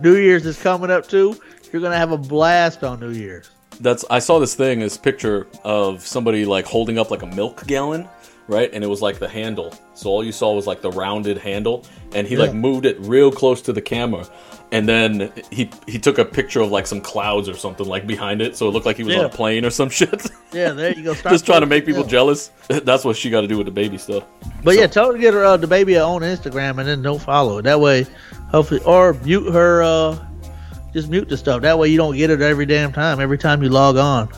New Year's is coming up too. You're gonna have a blast on New Year's. That's I saw this thing, this picture of somebody like holding up like a milk gallon, right? And it was like the handle. So all you saw was like the rounded handle, and he like moved it real close to the camera. And then he he took a picture of like some clouds or something like behind it, so it looked like he was on a plane or some shit. Yeah, there you go. Just trying to make people them. jealous. That's what she got to do with the baby stuff. But So- yeah, tell her to get her uh, the baby on Instagram and then don't follow it. That way, hopefully, or mute her. uh Just mute the stuff. That way, you don't get it every damn time. Every time you log on.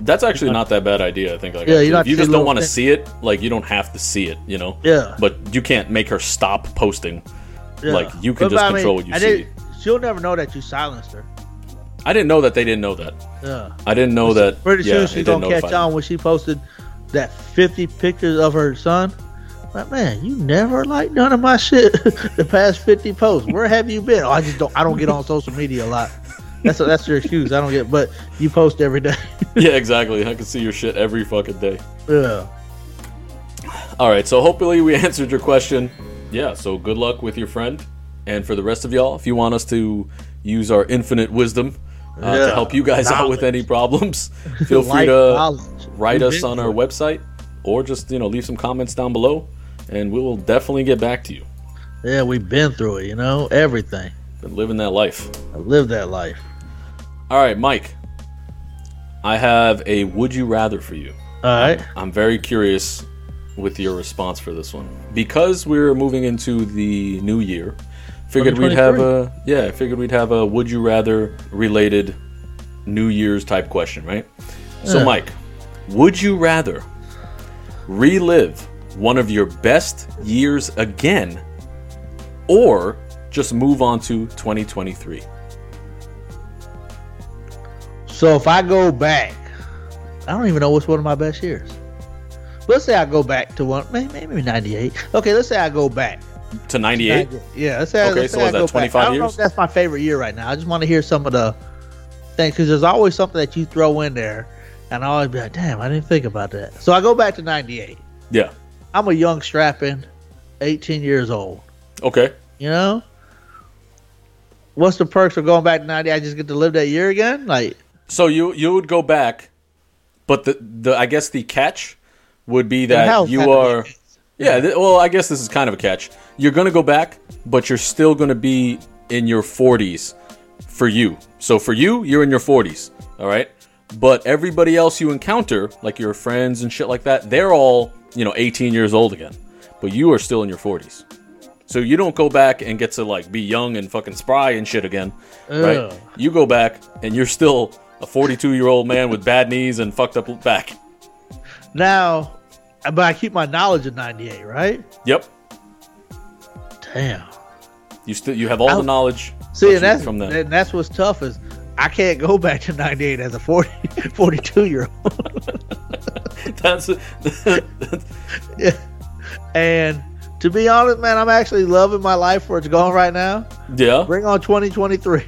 That's actually not that bad idea. I think. Like, Yeah, you if you just don't want to see it, like you don't have to see it, you know. Yeah. But you can't make her stop posting. Yeah. Like, you can But, just I mean, control what you I see. she'll never know that you silenced her. I didn't know that they didn't know that. Yeah. I didn't know that. Pretty yeah, soon she's gonna catch on when she posted that 50 pictures of her son. Like, man, you never liked none of my shit. the past 50 posts. Where have you been? Oh, I just don't. I don't get on social media a lot. That's that's your excuse. I don't get. But you post every day. Yeah, exactly. I can see your shit every fucking day. yeah. All right, so hopefully we answered your question. Yeah, so good luck with your friend. And for the rest of y'all, if you want us to use our infinite wisdom uh, to help you guys out with any problems, feel free to knowledge. write We've us on our it. website or just, you know, leave some comments down below and we will definitely get back to you. Yeah, we've been through it. You know everything. Been living that life. I lived that life. All right, Mike. I have a would you rather for you. All right. I'm very curious with your response for this one because we're moving into the new year. Figured we'd have a yeah. I figured we'd have a would you rather related New Year's type question, right? So, Yeah. Mike, would you rather relive one of your best years again, or just move on to 2023? So if I go back, I don't even know what's one of my best years. Let's say I go back to one, maybe, maybe 98. Okay, let's say I go back. To 98? Yeah, let's say, Okay, let's so say is I that go back. 25 I don't know years? if that's my favorite year right now. I just want to hear some of the things because there's always something that you throw in there, and I always be like, damn, I didn't think about that. So I go back to 98. Yeah. I'm a young strapping, 18 years old. Okay. You know, what's the perks of going back to 90? I just get to live that year again. Like, So you you would go back, but the the I guess the catch would be that you are. Yeah, th- well, I guess this is kind of a catch. You're going to go back, but you're still going to be in your 40s for you. So for you, you're in your 40s, all right? But everybody else you encounter, like your friends and shit like that, they're all, you know, 18 years old again. But you are still in your 40s. So you don't go back and get to like be young and fucking spry and shit again, right? You go back and you're still a 42 year old man with bad knees and fucked up back. Now, but I keep my knowledge of 98, right? Yep. Damn. You still you have all the I'll- knowledge See, and that's from them. and that's what's tough is I can't go back to 98 as a 40, 42 year old. That's yeah. And to be honest, man, I'm actually loving my life where it's going right now. yeah. Bring on 2023.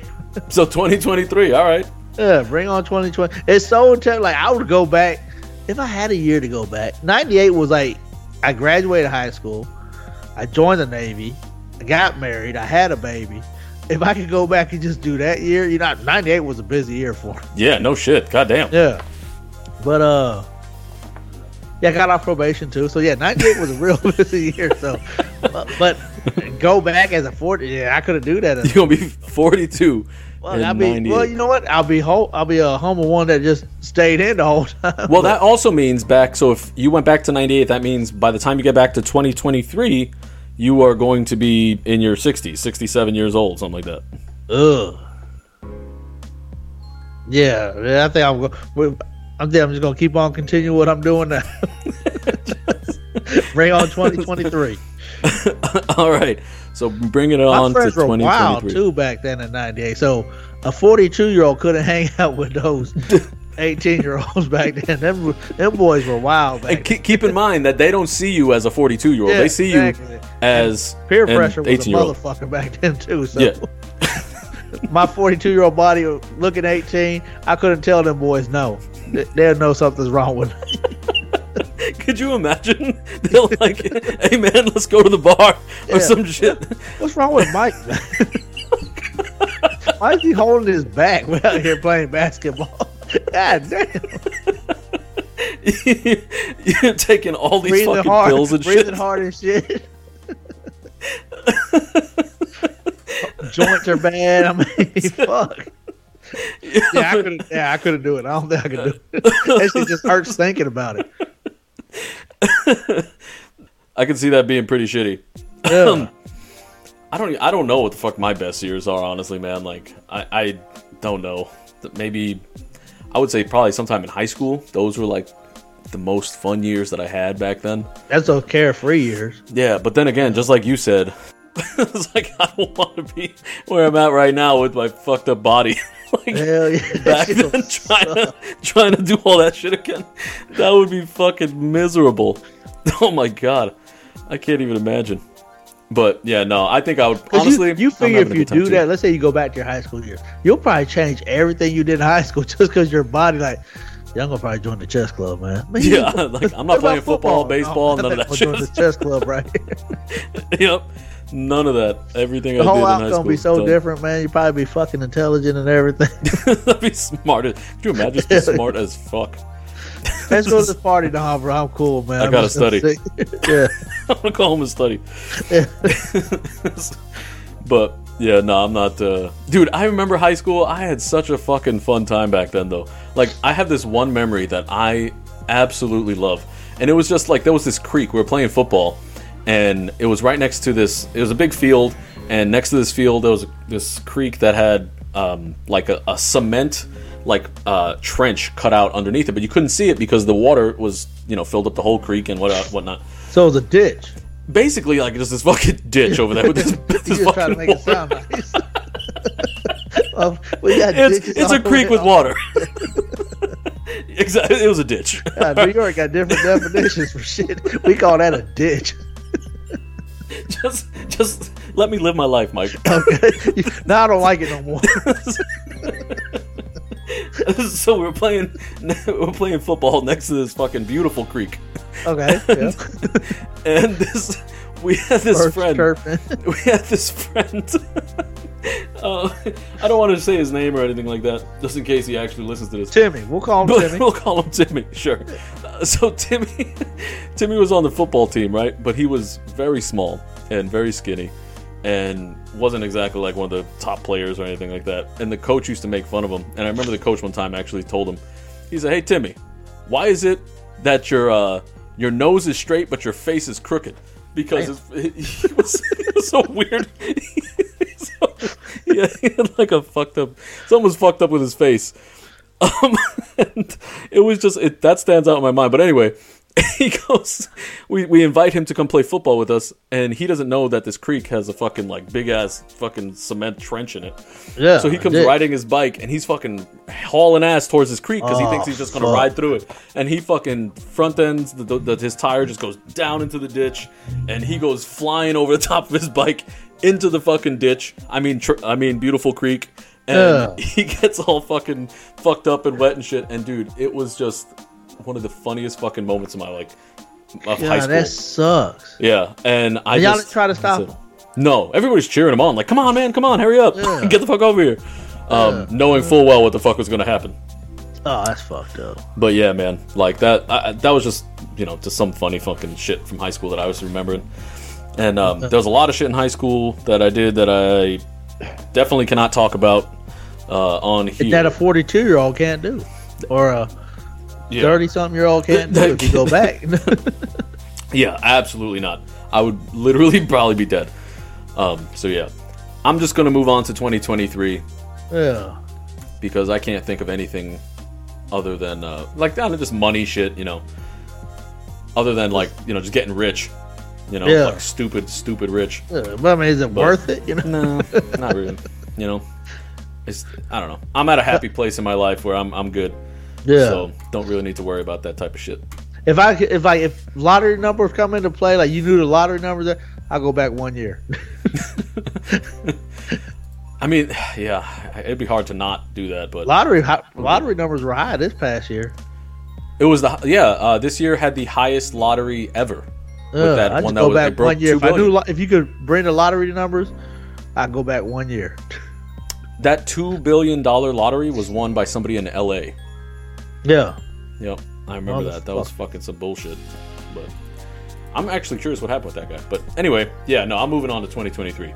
So 2023. All right. Yeah, bring on 2020. It's so intense. Like I would go back if I had a year to go back. 98 was like I graduated high school, I joined the Navy, I got married, I had a baby. If I could go back and just do that year, you know, 98 was a busy year for me. Yeah. No shit. God damn. Yeah. But uh yeah, I got off probation too. So yeah, 98 was a real busy year. So but, but go back as a 40, yeah, I couldn't do that. You're gonna be 42. well, I'll be, 98. well, you know what? I'll be whole, I'll be a humble one that just stayed in the whole time. Well, that also means back. So if you went back to 98, that means by the time you get back to 2023, you are going to be in your 60s, 67 years old, something like that. Ugh. Yeah, I think I'm going. I'm, I'm just gonna keep on continuing what I'm doing now. Bring on 2023. All right. So bring it My on to friends were wild too back then in '98. So a 42 year old couldn't hang out with those 18 year olds back then. Them, them boys were wild back And keep, keep in mind that they don't see you as a 42 year old. Yeah, they see exactly. you as Peer pressure was a 18 year old. motherfucker back then too. So Yeah. my 42 year old body looking 18, I couldn't tell them boys no. They- They'll know something's wrong with me. Could you imagine? They're like, "Hey man, let's go to the bar or Yeah. some shit." What's wrong with Mike? Why is he holding his back We're out here playing basketball? God damn. You're taking all these Breathing fucking hard. pills and breathing shit. hard and shit. Joints are bad. I mean, fuck. Yeah, I couldn't. Yeah, I couldn't do it. I don't think I could do it. That shit just hurts thinking about it. I can see that being pretty shitty. Yeah. I don't. I don't know what the fuck my best years are, honestly, man. Like, I, I don't know. Maybe I would say probably sometime in high school. Those were like the most fun years that I had back then. That's those carefree years. Yeah, but then again, just like you said, it's like I don't want to be where I'm at right now with my fucked up body. like Hell yeah. back then, trying to trying to do all that shit again, that would be fucking miserable. Oh my god, I can't even imagine. But yeah, no, I think I would honestly. you, you figure if you do that, let's say you go back to your high school year, you'll probably change everything you did in high school just because your body, like, yeah, I'm gonna probably join the chess club, man. Man, Yeah, like, I'm not playing about football, baseball, No, none of that shit. join the chess club, right? yep, none of that. Everything the I whole did in high outcome school be so different, man. You probably be fucking intelligent and everything. That'd be smart. as- Could you imagine just be smart as fuck? Let's go to this party now, bro. I'm cool, man. I gotta study. yeah. I'm gonna call home and study. but yeah, no, I'm not. Uh... Dude, I remember high school. I had such a fucking fun time back then, though. Like, I have this one memory that I absolutely love, and it was just like there was this creek. We were playing football, and it was right next to this. It was a big field, and next to this field there was this creek that had um, like a, a cement like uh, trench cut out underneath it, but you couldn't see it because the water was you know filled up the whole creek and what whatnot So a ditch. basically like just this fucking ditch over there with this, this just try to fucking make it water. sound nice. well, we got It's, it's a creek with water. exactly, it was a ditch. New York got different definitions for shit. We call that a ditch. just, just let me live my life, Mike. Okay. now I don't like it no more. so we're playing, we're playing football next to this fucking beautiful creek, Okay. Yeah. and this, we had this friend. chirping. we had this friend uh, I don't want to say his name or anything like that, just in case he actually listens to this. Timmy. We'll call him But Timmy. we'll call him Timmy, sure. Uh, so Timmy, Timmy was on the football team, right? But he was very small and very skinny, and wasn't exactly like one of the top players or anything like that. And the coach used to make fun of him. And I remember the coach one time actually told him, he said, "Hey Timmy, why is it that your uh, your nose is straight but your face is crooked?" Because it, he, was, he was so weird. so, yeah, he had like a fucked up. Something was fucked up with his face. Um, and it was just it that stands out in my mind. But anyway, he goes. We we invite him to come play football with us, and he doesn't know that this creek has a fucking like big ass fucking cement trench in it. Yeah. So he comes dick. riding his bike, and he's fucking hauling ass towards his creek because he Oh, thinks he's oh, just gonna fuck. ride through it. And he fucking front ends the, the, the, his tire just goes down into the ditch, and he goes flying over the top of his bike into the fucking ditch. I mean, tr- I mean, beautiful creek. And Yeah. he gets all fucking fucked up and wet and shit. And dude, it was just one of the funniest fucking moments of my like of high Yeah, school. that sucks. Yeah, and I And y'all just try to stop him? No, everybody's cheering him on, like, "Come on, man, come on, hurry up, Yeah. get the fuck over here," um, knowing full well what the fuck was going to happen. Oh, that's fucked up. But yeah, man, like that. I, that was just you know just some funny fucking shit from high school that I was remembering. And um, there was a lot of shit in high school that I did that I definitely cannot talk about uh, on here. That a 42 year old can't do, or a yeah. 30 something year old can't do if you go back. Yeah, absolutely not. I would literally probably be dead. Um, so yeah, I'm just gonna move on to 2023 yeah. because I can't think of anything other than uh, like kind of just money shit, you know. Other than like you know just getting rich, you know, Yeah. like stupid, stupid rich. Yeah, But I mean, is it worth it? You know. No, not really. You know, it's I don't know. I'm at a happy place in my life where I'm I'm good. Yeah. So don't really need to worry about that type of shit. If I if I if lottery numbers come into play, like you knew the lottery numbers, there, I'll go back one year. I mean, yeah, it'd be hard to not do that, but lottery lottery numbers were high this past year. it was the yeah. Uh, this year had the highest lottery ever. Yeah, that I one that go was- back broke one year. If I knew if you could bring the lottery numbers, I'd go back one year. That two billion dollar lottery was won by somebody in L.A. Yeah. Yep, I remember that. That was fucking some bullshit. But I'm actually curious what happened with that guy. But anyway, yeah, no, I'm moving on to 2023.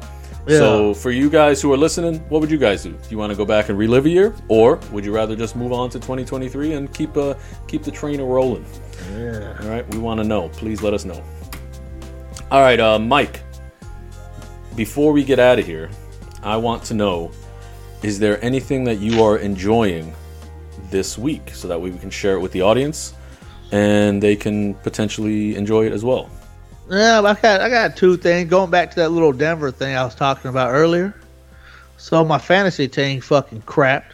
Yeah. So for you guys who are listening, what would you guys do? Do you want to go back and relive a year, or would you rather just move on to 2023 and keep uh keep the train rolling? Yeah. All right, we want to know. Please let us know. All right, uh, Mike. Before we get out of here, I want to know: Is there anything that you are enjoying this week, so that way we can share it with the audience, and they can potentially enjoy it as well? Yeah, I got I got two things. Going back to that little Denver thing I was talking about earlier. So my fantasy team fucking crapped.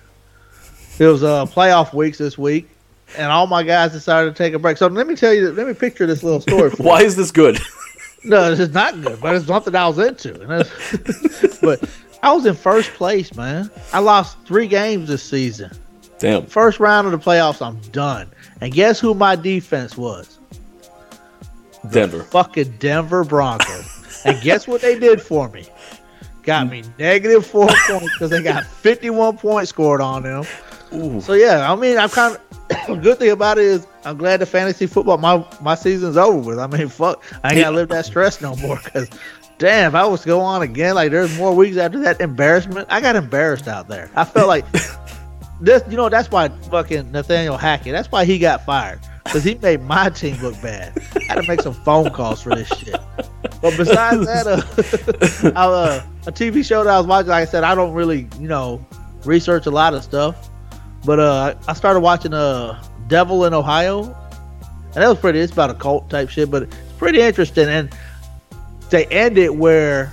It was uh playoff weeks this week, and all my guys decided to take a break. So let me tell you, let me picture this little story. For you. Why is this good? No, this is not good, but it's something I was into. And but I was in first place, man. I lost three games this season. Damn. First round of the playoffs, I'm done. And guess who my defense was? Denver. fucking Denver Broncos. and guess what they did for me? Got me negative four points because they got 51 points scored on them. Ooh. So yeah, I mean, I'm kind of good thing about it is I'm glad the fantasy football my my season's over with. I mean, fuck, I ain't gotta live that stress no more. Cause damn, if I was to go on again, like there's more weeks after that embarrassment. I got embarrassed out there. I felt like this. You know, that's why fucking Nathaniel Hackett. That's why he got fired because he made my team look bad. I had to make some phone calls for this shit. But besides that, uh, I, uh, a TV show that I was watching, like I said, I don't really, you know, research a lot of stuff. But uh, I started watching uh, Devil in Ohio, and that was pretty. It's about a cult type shit, but it's pretty interesting. And they end it where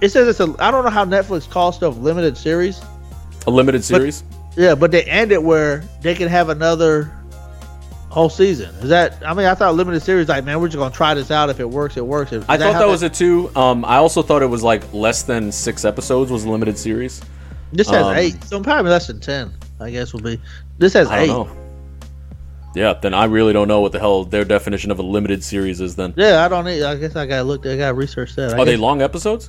it says it's a. I don't know how Netflix calls stuff limited series. A limited series. Yeah, but they end it where they can have another whole season. Is that? I mean, I thought limited series like, man, we're just gonna try this out. If it works, it works. Is I thought how that was it too. Um, I also thought it was like less than six episodes was a limited series. This has um, eight, so probably less than ten. I guess will be. This has I eight. don't know. Yeah, then I really don't know what the hell their definition of a limited series is. Then Yeah, I don't need. I guess I gotta look. I gotta research that. I are they long episodes?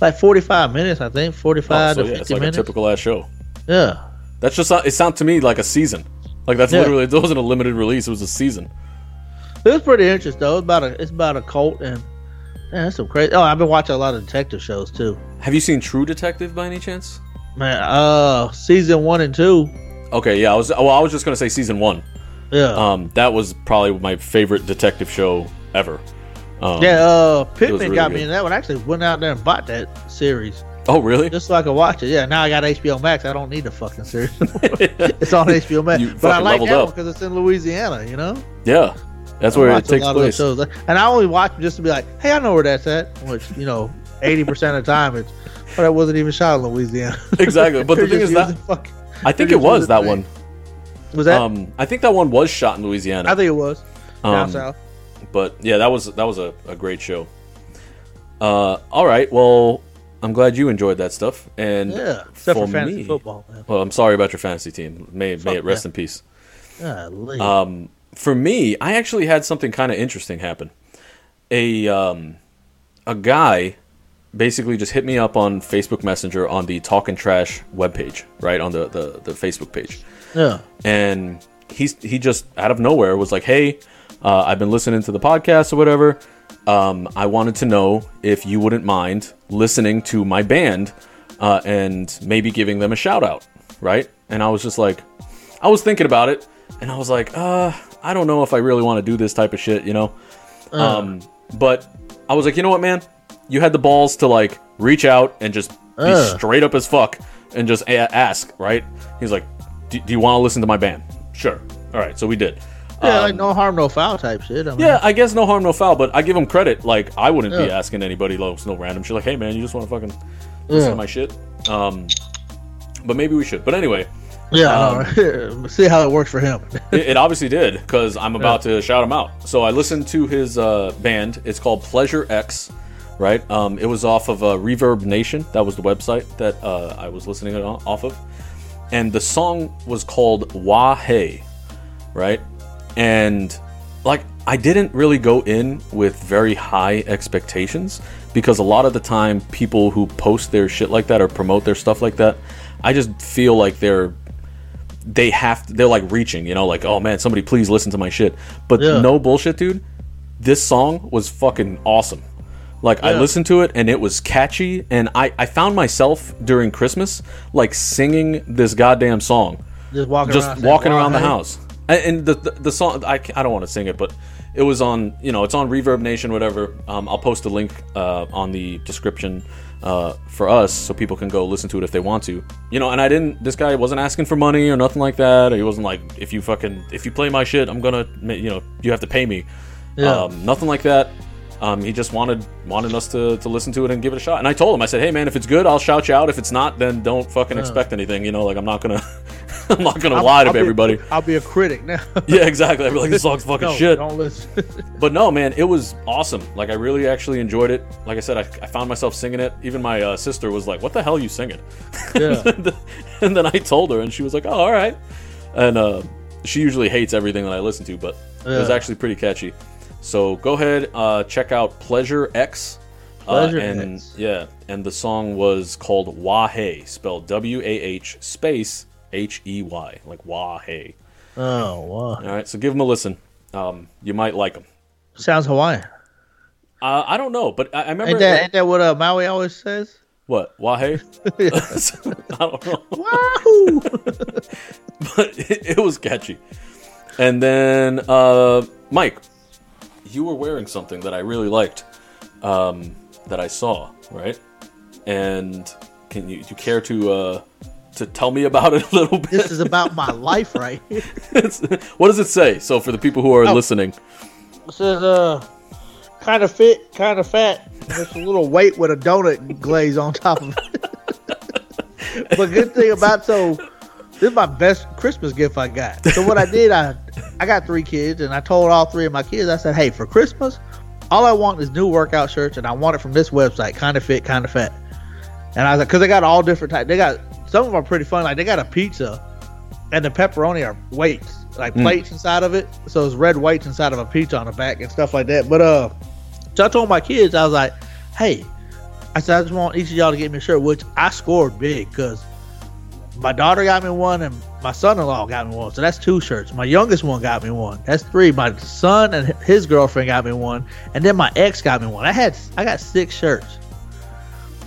like 45 minutes, I think, 45 Oh, so to yeah, 50 it's like minutes. a typical ass show. Yeah. That's just not, it sounded to me like a season. Like that's Yeah. literally it wasn't a limited release; it was a season. It was pretty interesting though. It's about a it's about a cult and man, that's some crazy. Oh, I've been watching a lot of detective shows too. Have you seen True Detective by any chance? Man, uh, season one and two. Okay, yeah, I was. Well, I was just gonna say season one. Yeah, Um, that was probably my favorite detective show ever. Um, yeah. Uh, Pittman really got me good. in that one. I actually went out there and bought that series Oh, really? just so I could watch it. Yeah, now I got HBO Max. I don't need the fucking series. it's on HBO Max. You but I like that up. one because it's in Louisiana. You know, yeah, that's I where it a takes place. and I only watch them just to be like, hey, I know where that's at. Which you know, eighty percent of the time it's. But that wasn't even shot in Louisiana. Exactly, but the thing is that fucking- I think it was that one. Was that? Um, I think that one was shot in Louisiana. I think it was down Um, south. but yeah, that was that was a, a great show. Uh, all right, well, I'm glad you enjoyed that stuff, and Yeah, except for, for fantasy me- football. Man. well, I'm sorry about your fantasy team. May may it rest yeah. in peace. Golly. Um, for me, I actually had something kind of interesting happen. A um, a guy basically just hit me up on Facebook Messenger on the Talking Trash webpage, right on the, the the Facebook page, yeah, and he's he just out of nowhere was like, "Hey, uh, I've been listening to the podcast or whatever. Um, I wanted to know if you wouldn't mind listening to my band uh, and maybe giving them a shout out, right?" And I was just like, I was thinking about it, and I was like, uh, I don't know if I really want to do this type of shit, you know. Um, but I was like, you know what, man, you had the balls to like reach out and just be Ugh. straight up as fuck and just a- ask, right? He's like, do you want to listen to my band? Sure. All right, so we did. Yeah, Um, like no harm, no foul type shit. I mean, yeah, I guess no harm, no foul, but I give him credit. Like, I wouldn't be asking anybody no, no random shit. Like, hey, man, you just want to fucking listen Yeah. to my shit? Um, but maybe we should. But anyway, yeah. Um. See how it works for him. it, it obviously did because I'm about to shout him out. So I listened to his uh, band. It's called Pleasure X, right? Um, it was off of uh, Reverb Nation. That was the website that uh, I was listening it on, off of, and the song was called Wah Hey, right? And like I didn't really go in with very high expectations because a lot of the time people who post their shit like that or promote their stuff like that, I just feel like they're they have to, they're like reaching, you know, like oh man, somebody please listen to my shit. But Yeah. no bullshit, dude. This song was fucking awesome. Like I listened to it and it was catchy and I I found myself during Christmas like singing this goddamn song Just walking just around. walking around the house. And, the, the the song I, I don't want to sing it, but it was on you know it's on Reverb Nation whatever. Um, I'll post a link uh, on the description uh, for us so people can go listen to it if they want to. You know, and I didn't. This guy wasn't asking for money or nothing like that. He wasn't like if you fucking if you play my shit, I'm gonna you know you have to pay me. Yeah. Um, nothing like that. Um, he just wanted wanted us to, to listen to it and give it a shot. And I told him, I said, "Hey man, if it's good, I'll shout you out. If it's not, then don't fucking expect anything. You know, like I'm not gonna I'm not gonna I'll- lie to I'll be- everybody. I'll be a critic now. Yeah, exactly. I'd be like, this song's fucking no, shit. Don't listen. But no, man, it was awesome. Like, I really actually enjoyed it. Like I said, I, I found myself singing it. Even my uh, sister was like, "What the hell are you singing?" Yeah. and then I told her, and she was like, "Oh, all right." And uh, she usually hates everything that I listen to, but it was actually pretty catchy. So go ahead, uh, check out Pleasure X. Pleasure uh, and X. yeah, and the song was called Wah Hey, spelled W A H space H E Y, like Wah Hey. oh, wow. All right, so give them a listen. Um, you might like them. Sounds Hawaiian. Uh, I don't know, but I, I remember Ain't that, ain't that what uh, Maui always says? what Wahe. I don't know, Wahoo! but it, it was catchy. And then uh, Mike, you were wearing something that I really liked um, that I saw, right? And can you you care to uh, to tell me about it a little bit? this is about my life right here. What does it say? So for the people who are Oh. listening, It says, uh, kind of fit, kind of fat. Just a little weight with a donut glaze on top of it. but good thing about so this is my best Christmas gift I got. So what I did, I I got three kids, and I told all three of my kids, I said, hey, for Christmas, all I want is new workout shirts, and I want it from this website, kind of fit, kind of fat. And I was like, because they got all different types. They got some of them are pretty fun. Like they got a pizza, and the pepperoni are weights, like plates inside of it. So it's red weights inside of a pizza on the back and stuff like that. But uh, so I told my kids, I was like, hey, I said I just want each of y'all to get me a shirt, which I scored big because my daughter got me one and my son-in-law got me one. So that's two shirts. My youngest one got me one. That's three. My son and his girlfriend got me one, and then my ex got me one. I had I got six shirts.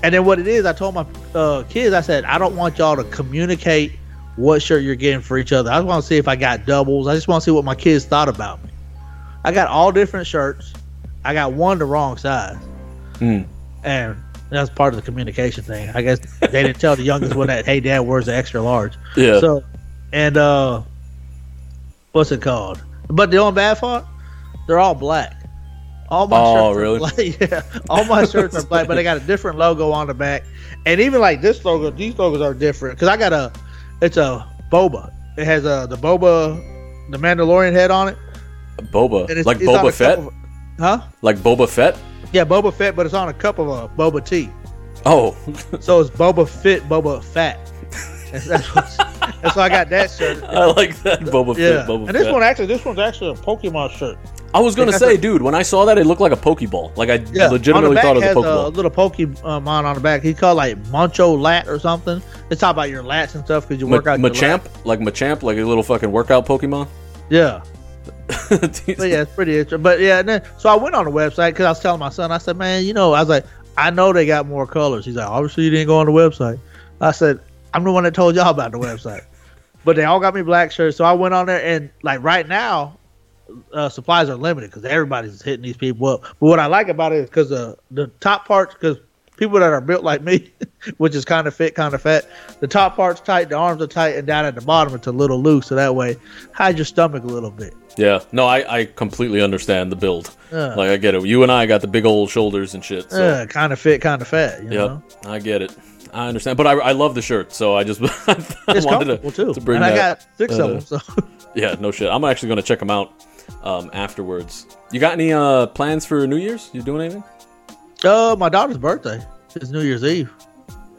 And then what it is, I told my uh, kids, I said I don't want y'all to communicate what shirt you're getting for each other. I just want to see if I got doubles. I just want to see what my kids thought about me. I got all different shirts. I got one the wrong size, Hmm. and that's part of the communication thing. I guess they didn't tell the youngest one that, hey, dad, where's the extra large? Yeah. So, and uh, what's it called? But the only bad part, they're all black. All my Oh, shirts really? are black. yeah, all my shirts are black, but they got a different logo on the back. And even like this logo, these logos are different because I got a, it's a boba. It has a the boba, the Mandalorian head on it. Boba. It's, Like it's Boba Fett? of- huh? Like Boba Fett? Yeah, Boba Fett, but it's on a cup of a boba tea. Oh. So it's Boba Fit, Boba Fat. That's, that's, that's why I got that shirt. I like that Boba Yeah, Fett. Boba and this Fett. one actually, this one's actually a Pokemon shirt. I was gonna say, the- dude, when I saw that, it looked like a Pokeball. Like I Yeah, legitimately on the back thought it was a has a little Pokemon on the back. He called like Moncho Lat or something. It's talk about your lats and stuff because you Ma- work out. Machamp, like Machamp, like a little fucking workout Pokemon. Yeah, but yeah, it's pretty interesting. But yeah, and then, so I went on the website because I was telling my son. I said, man, you know, I was like, I know they got more colors. He's like, obviously you didn't go on the website. I said, I'm the one that told y'all about the website. but they all got me black shirts, so I went on there and like right now, uh, supplies are limited because everybody's hitting these people up. But what I like about it is because uh, the top parts, because people that are built like me, which is kind of fit, kind of fat, the top part's tight, the arms are tight, and down at the bottom it's a little loose. So that way, hide your stomach a little bit. yeah, no, I, I completely understand the build. Yeah. Like I get it. You and I got the big old shoulders and shit. So. Yeah, kind of fit, kind of fat. You Yep, I get it. I understand, but I, I love the shirt, so I just I wanted to, too. to bring and that. I got six uh, of them. So Yeah, no shit. I'm actually gonna check them out um, afterwards. You got any uh, plans for New Year's? You doing anything? uh, my daughter's birthday is New Year's Eve.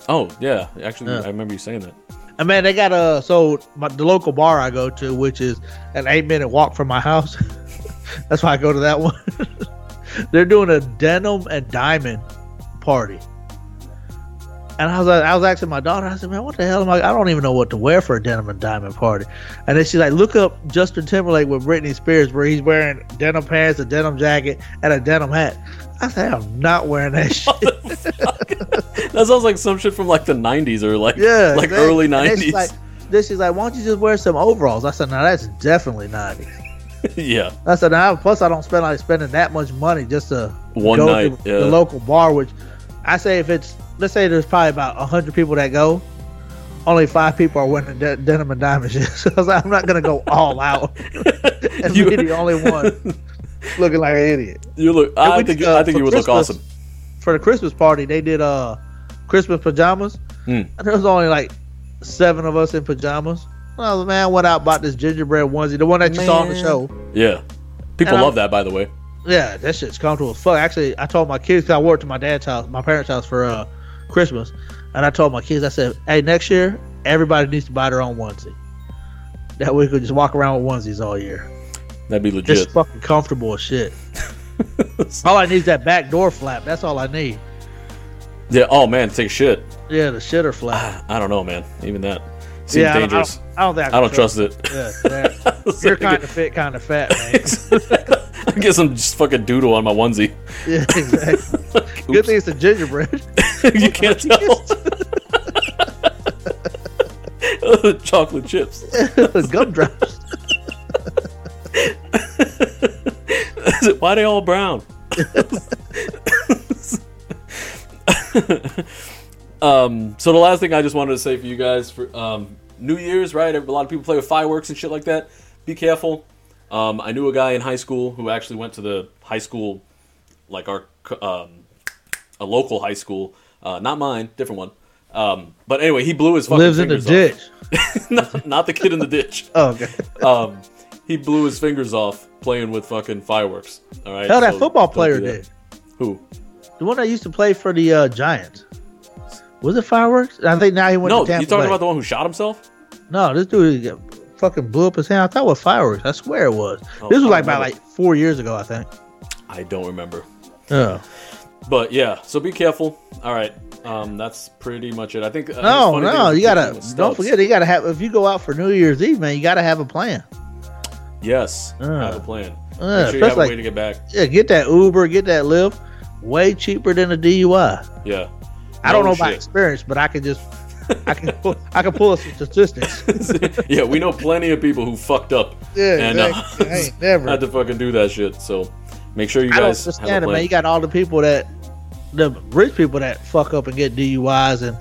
Oh yeah, actually, Yeah. I remember you saying that. And man, they got a so my, the local bar I go to, which is an eight minute walk from my house. That's why I go to that one. They're doing a denim and diamond party. And I was like, I was asking my daughter, I said, man, what the hell am I? I don't even know what to wear for a denim and diamond party. And then she's like, look up Justin Timberlake with Britney Spears, where he's wearing denim pants, a denim jacket, and a denim hat. I said, I'm not wearing that shit. That sounds like some shit from like the '90s or like Yeah, like early And then she's '90s. like, then she's like, why don't you just wear some overalls? I said, no, that's definitely not. yeah, I said, now plus I don't spend like spending that much money just to One go night, to yeah. the local bar. Which I say, if it's let's say there's probably about hundred people that go, only five people are wearing de- denim and diamond shit. So I was like, I'm not gonna go all out and You- be the only one looking like an idiot. you look. I we think did, uh, I think for you would look awesome. For the Christmas party, they did uh Christmas pajamas. And there was only like seven of us in pajamas. I was man, went out bought this gingerbread onesie, the one that you saw on the show. Yeah, people And I'm- love that. By the way, Yeah, that shit's comfortable as fuck. Actually, I told my kids 'cause I worked at my dad's house, my parents' house for uh, Christmas, and I told my kids, I said, "Hey, next year everybody needs to buy their own onesie. That way we could just walk around with onesies all year. that'd be legit. fucking comfortable as shit. all I need is that back door flap. That's all I need. yeah. Oh man, take shit. Yeah, the shitter flap. I don't know, man. Even that seems yeah, I don't- dangerous. I don't, I don't I, don't trust it. Yeah, you're kind of fit, kind of fat, man. I get some just fucking doodle on my onesie. yeah, exactly. Good thing it's a gingerbread. you can't tell. Chocolate chips. Gumdrops. Why they all brown? um, so the last thing I just wanted to say for you guys for um, New Year's, right? A lot of people play with fireworks and shit like that. Be careful. Um, I knew a guy in high school who actually went to the high school, like our um, a local high school, uh, not mine, different one. Um, but anyway, he blew his fucking Lives in the ditch. not, not the kid in the ditch. Oh, okay. Um, he blew his fingers off playing with fucking fireworks. All right. Hell, that So football player do that. did. Who? The one that used to play for the uh, Giants. Was it fireworks? I think now he went No, to Tampa No, you talking Bay. about the one who shot himself? No, this dude fucking blew up his hand. I thought it was fireworks. I swear it was. Oh, this was like about like four years ago, I think. I don't remember. Yeah. But yeah, so be careful. All right, um, that's pretty much it. I think. Think No, no, you gotta don't forget you gotta have if you go out for New Year's Eve, man, you gotta have a plan. Yes, Uh, have a plan. uh, Make sure you have a way to get back. Yeah, get that Uber, get that Lyft, way cheaper than a DUI. Yeah. I don't No know by experience, but I can just I can pull, I can pull some statistics. yeah, we know plenty of people who fucked up Yeah, and uh. I ain't never. had to fucking do that shit. So make sure you I don't guys have a understand it, man. You got all the people that the rich people that fuck up and get DUIs and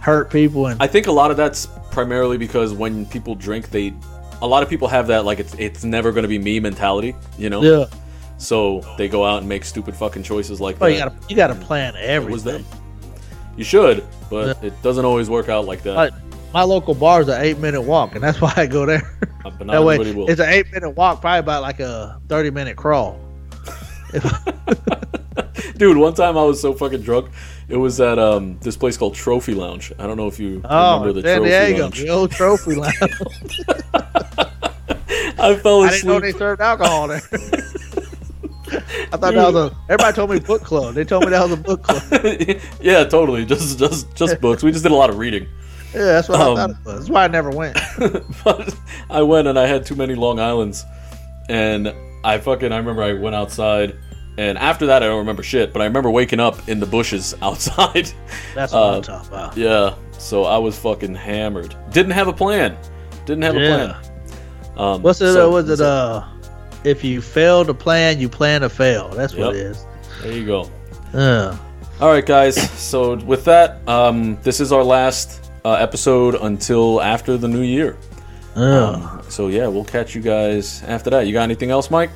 hurt people and I think a lot of that's primarily because when people drink, they a lot of people have that like it's it's never going to be me mentality, you know. yeah. So they go out and make stupid fucking choices like Oh, that. you gotta you gotta plan it was everything. them. You should, but it doesn't always work out like that. Like my local bar is an eight minute walk, and that's why I go there. But not that way, will. it's an eight minute walk, probably about like a thirty minute crawl. Dude, one time I was so fucking drunk. It was at um this place called Trophy Lounge. I don't know if you Oh, remember the San Trophy Diego, Lounge. the old trophy lounge. I fell asleep. I didn't know they served alcohol there. I thought that was a. Everybody told me book club. They told me that was a book club. yeah, totally. Just just just books. We just did a lot of reading. Yeah, that's what Um, I thought it was. That's why I never went. but I went and I had too many Long Islands, and I fucking I remember I went outside, and after that I don't remember shit, but I remember waking up in the bushes outside. That's what Uh, I'm talking about. yeah, so I was fucking hammered. Didn't have a plan. Didn't have a plan. Um, What's it? so- uh, was it? Uh, if you fail to plan, you plan to fail. That's what Yep. it is. There you go. Yeah. All right, guys. So with that, um, this is our last uh, episode until after the new year. Yeah. Um, so yeah, we'll catch you guys after that. You got anything else, Mike?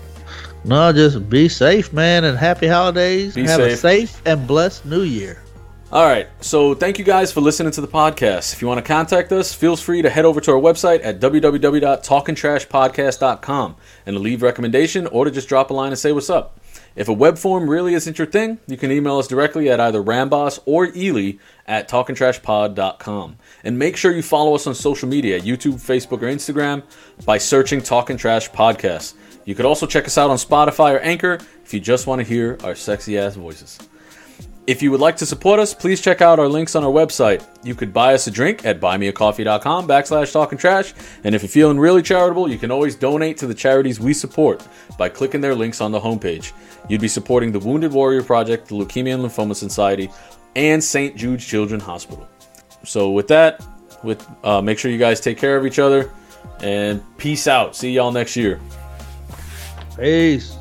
no, just be safe, man, and happy holidays. Be Have a safe. safe and blessed New Year. All right. So thank you guys for listening to the podcast. If you want to contact us, feel free to head over to our website at www.talkingtrashpodcast.com and leave recommendation or to just drop a line and say what's up. If a web form really isn't your thing, you can email us directly at either Ramboss or Ely at talkingtrashpod.com. And make sure you follow us on social media, YouTube, Facebook, or Instagram by searching Talking Trash Podcast. You could also check us out on Spotify or Anchor if you just want to hear our sexy ass voices. If you would like to support us, please check out our links on our website. You could buy us a drink at buymeacoffee.com backslash talking trash. And if you're feeling really charitable, you can always donate to the charities we support by clicking their links on the homepage. You'd be supporting the Wounded Warrior Project, the Leukemia and Lymphoma Society, and St. Jude's Children's Hospital. So with that, with uh, make sure you guys take care of each other and peace out. See y'all next year. Peace.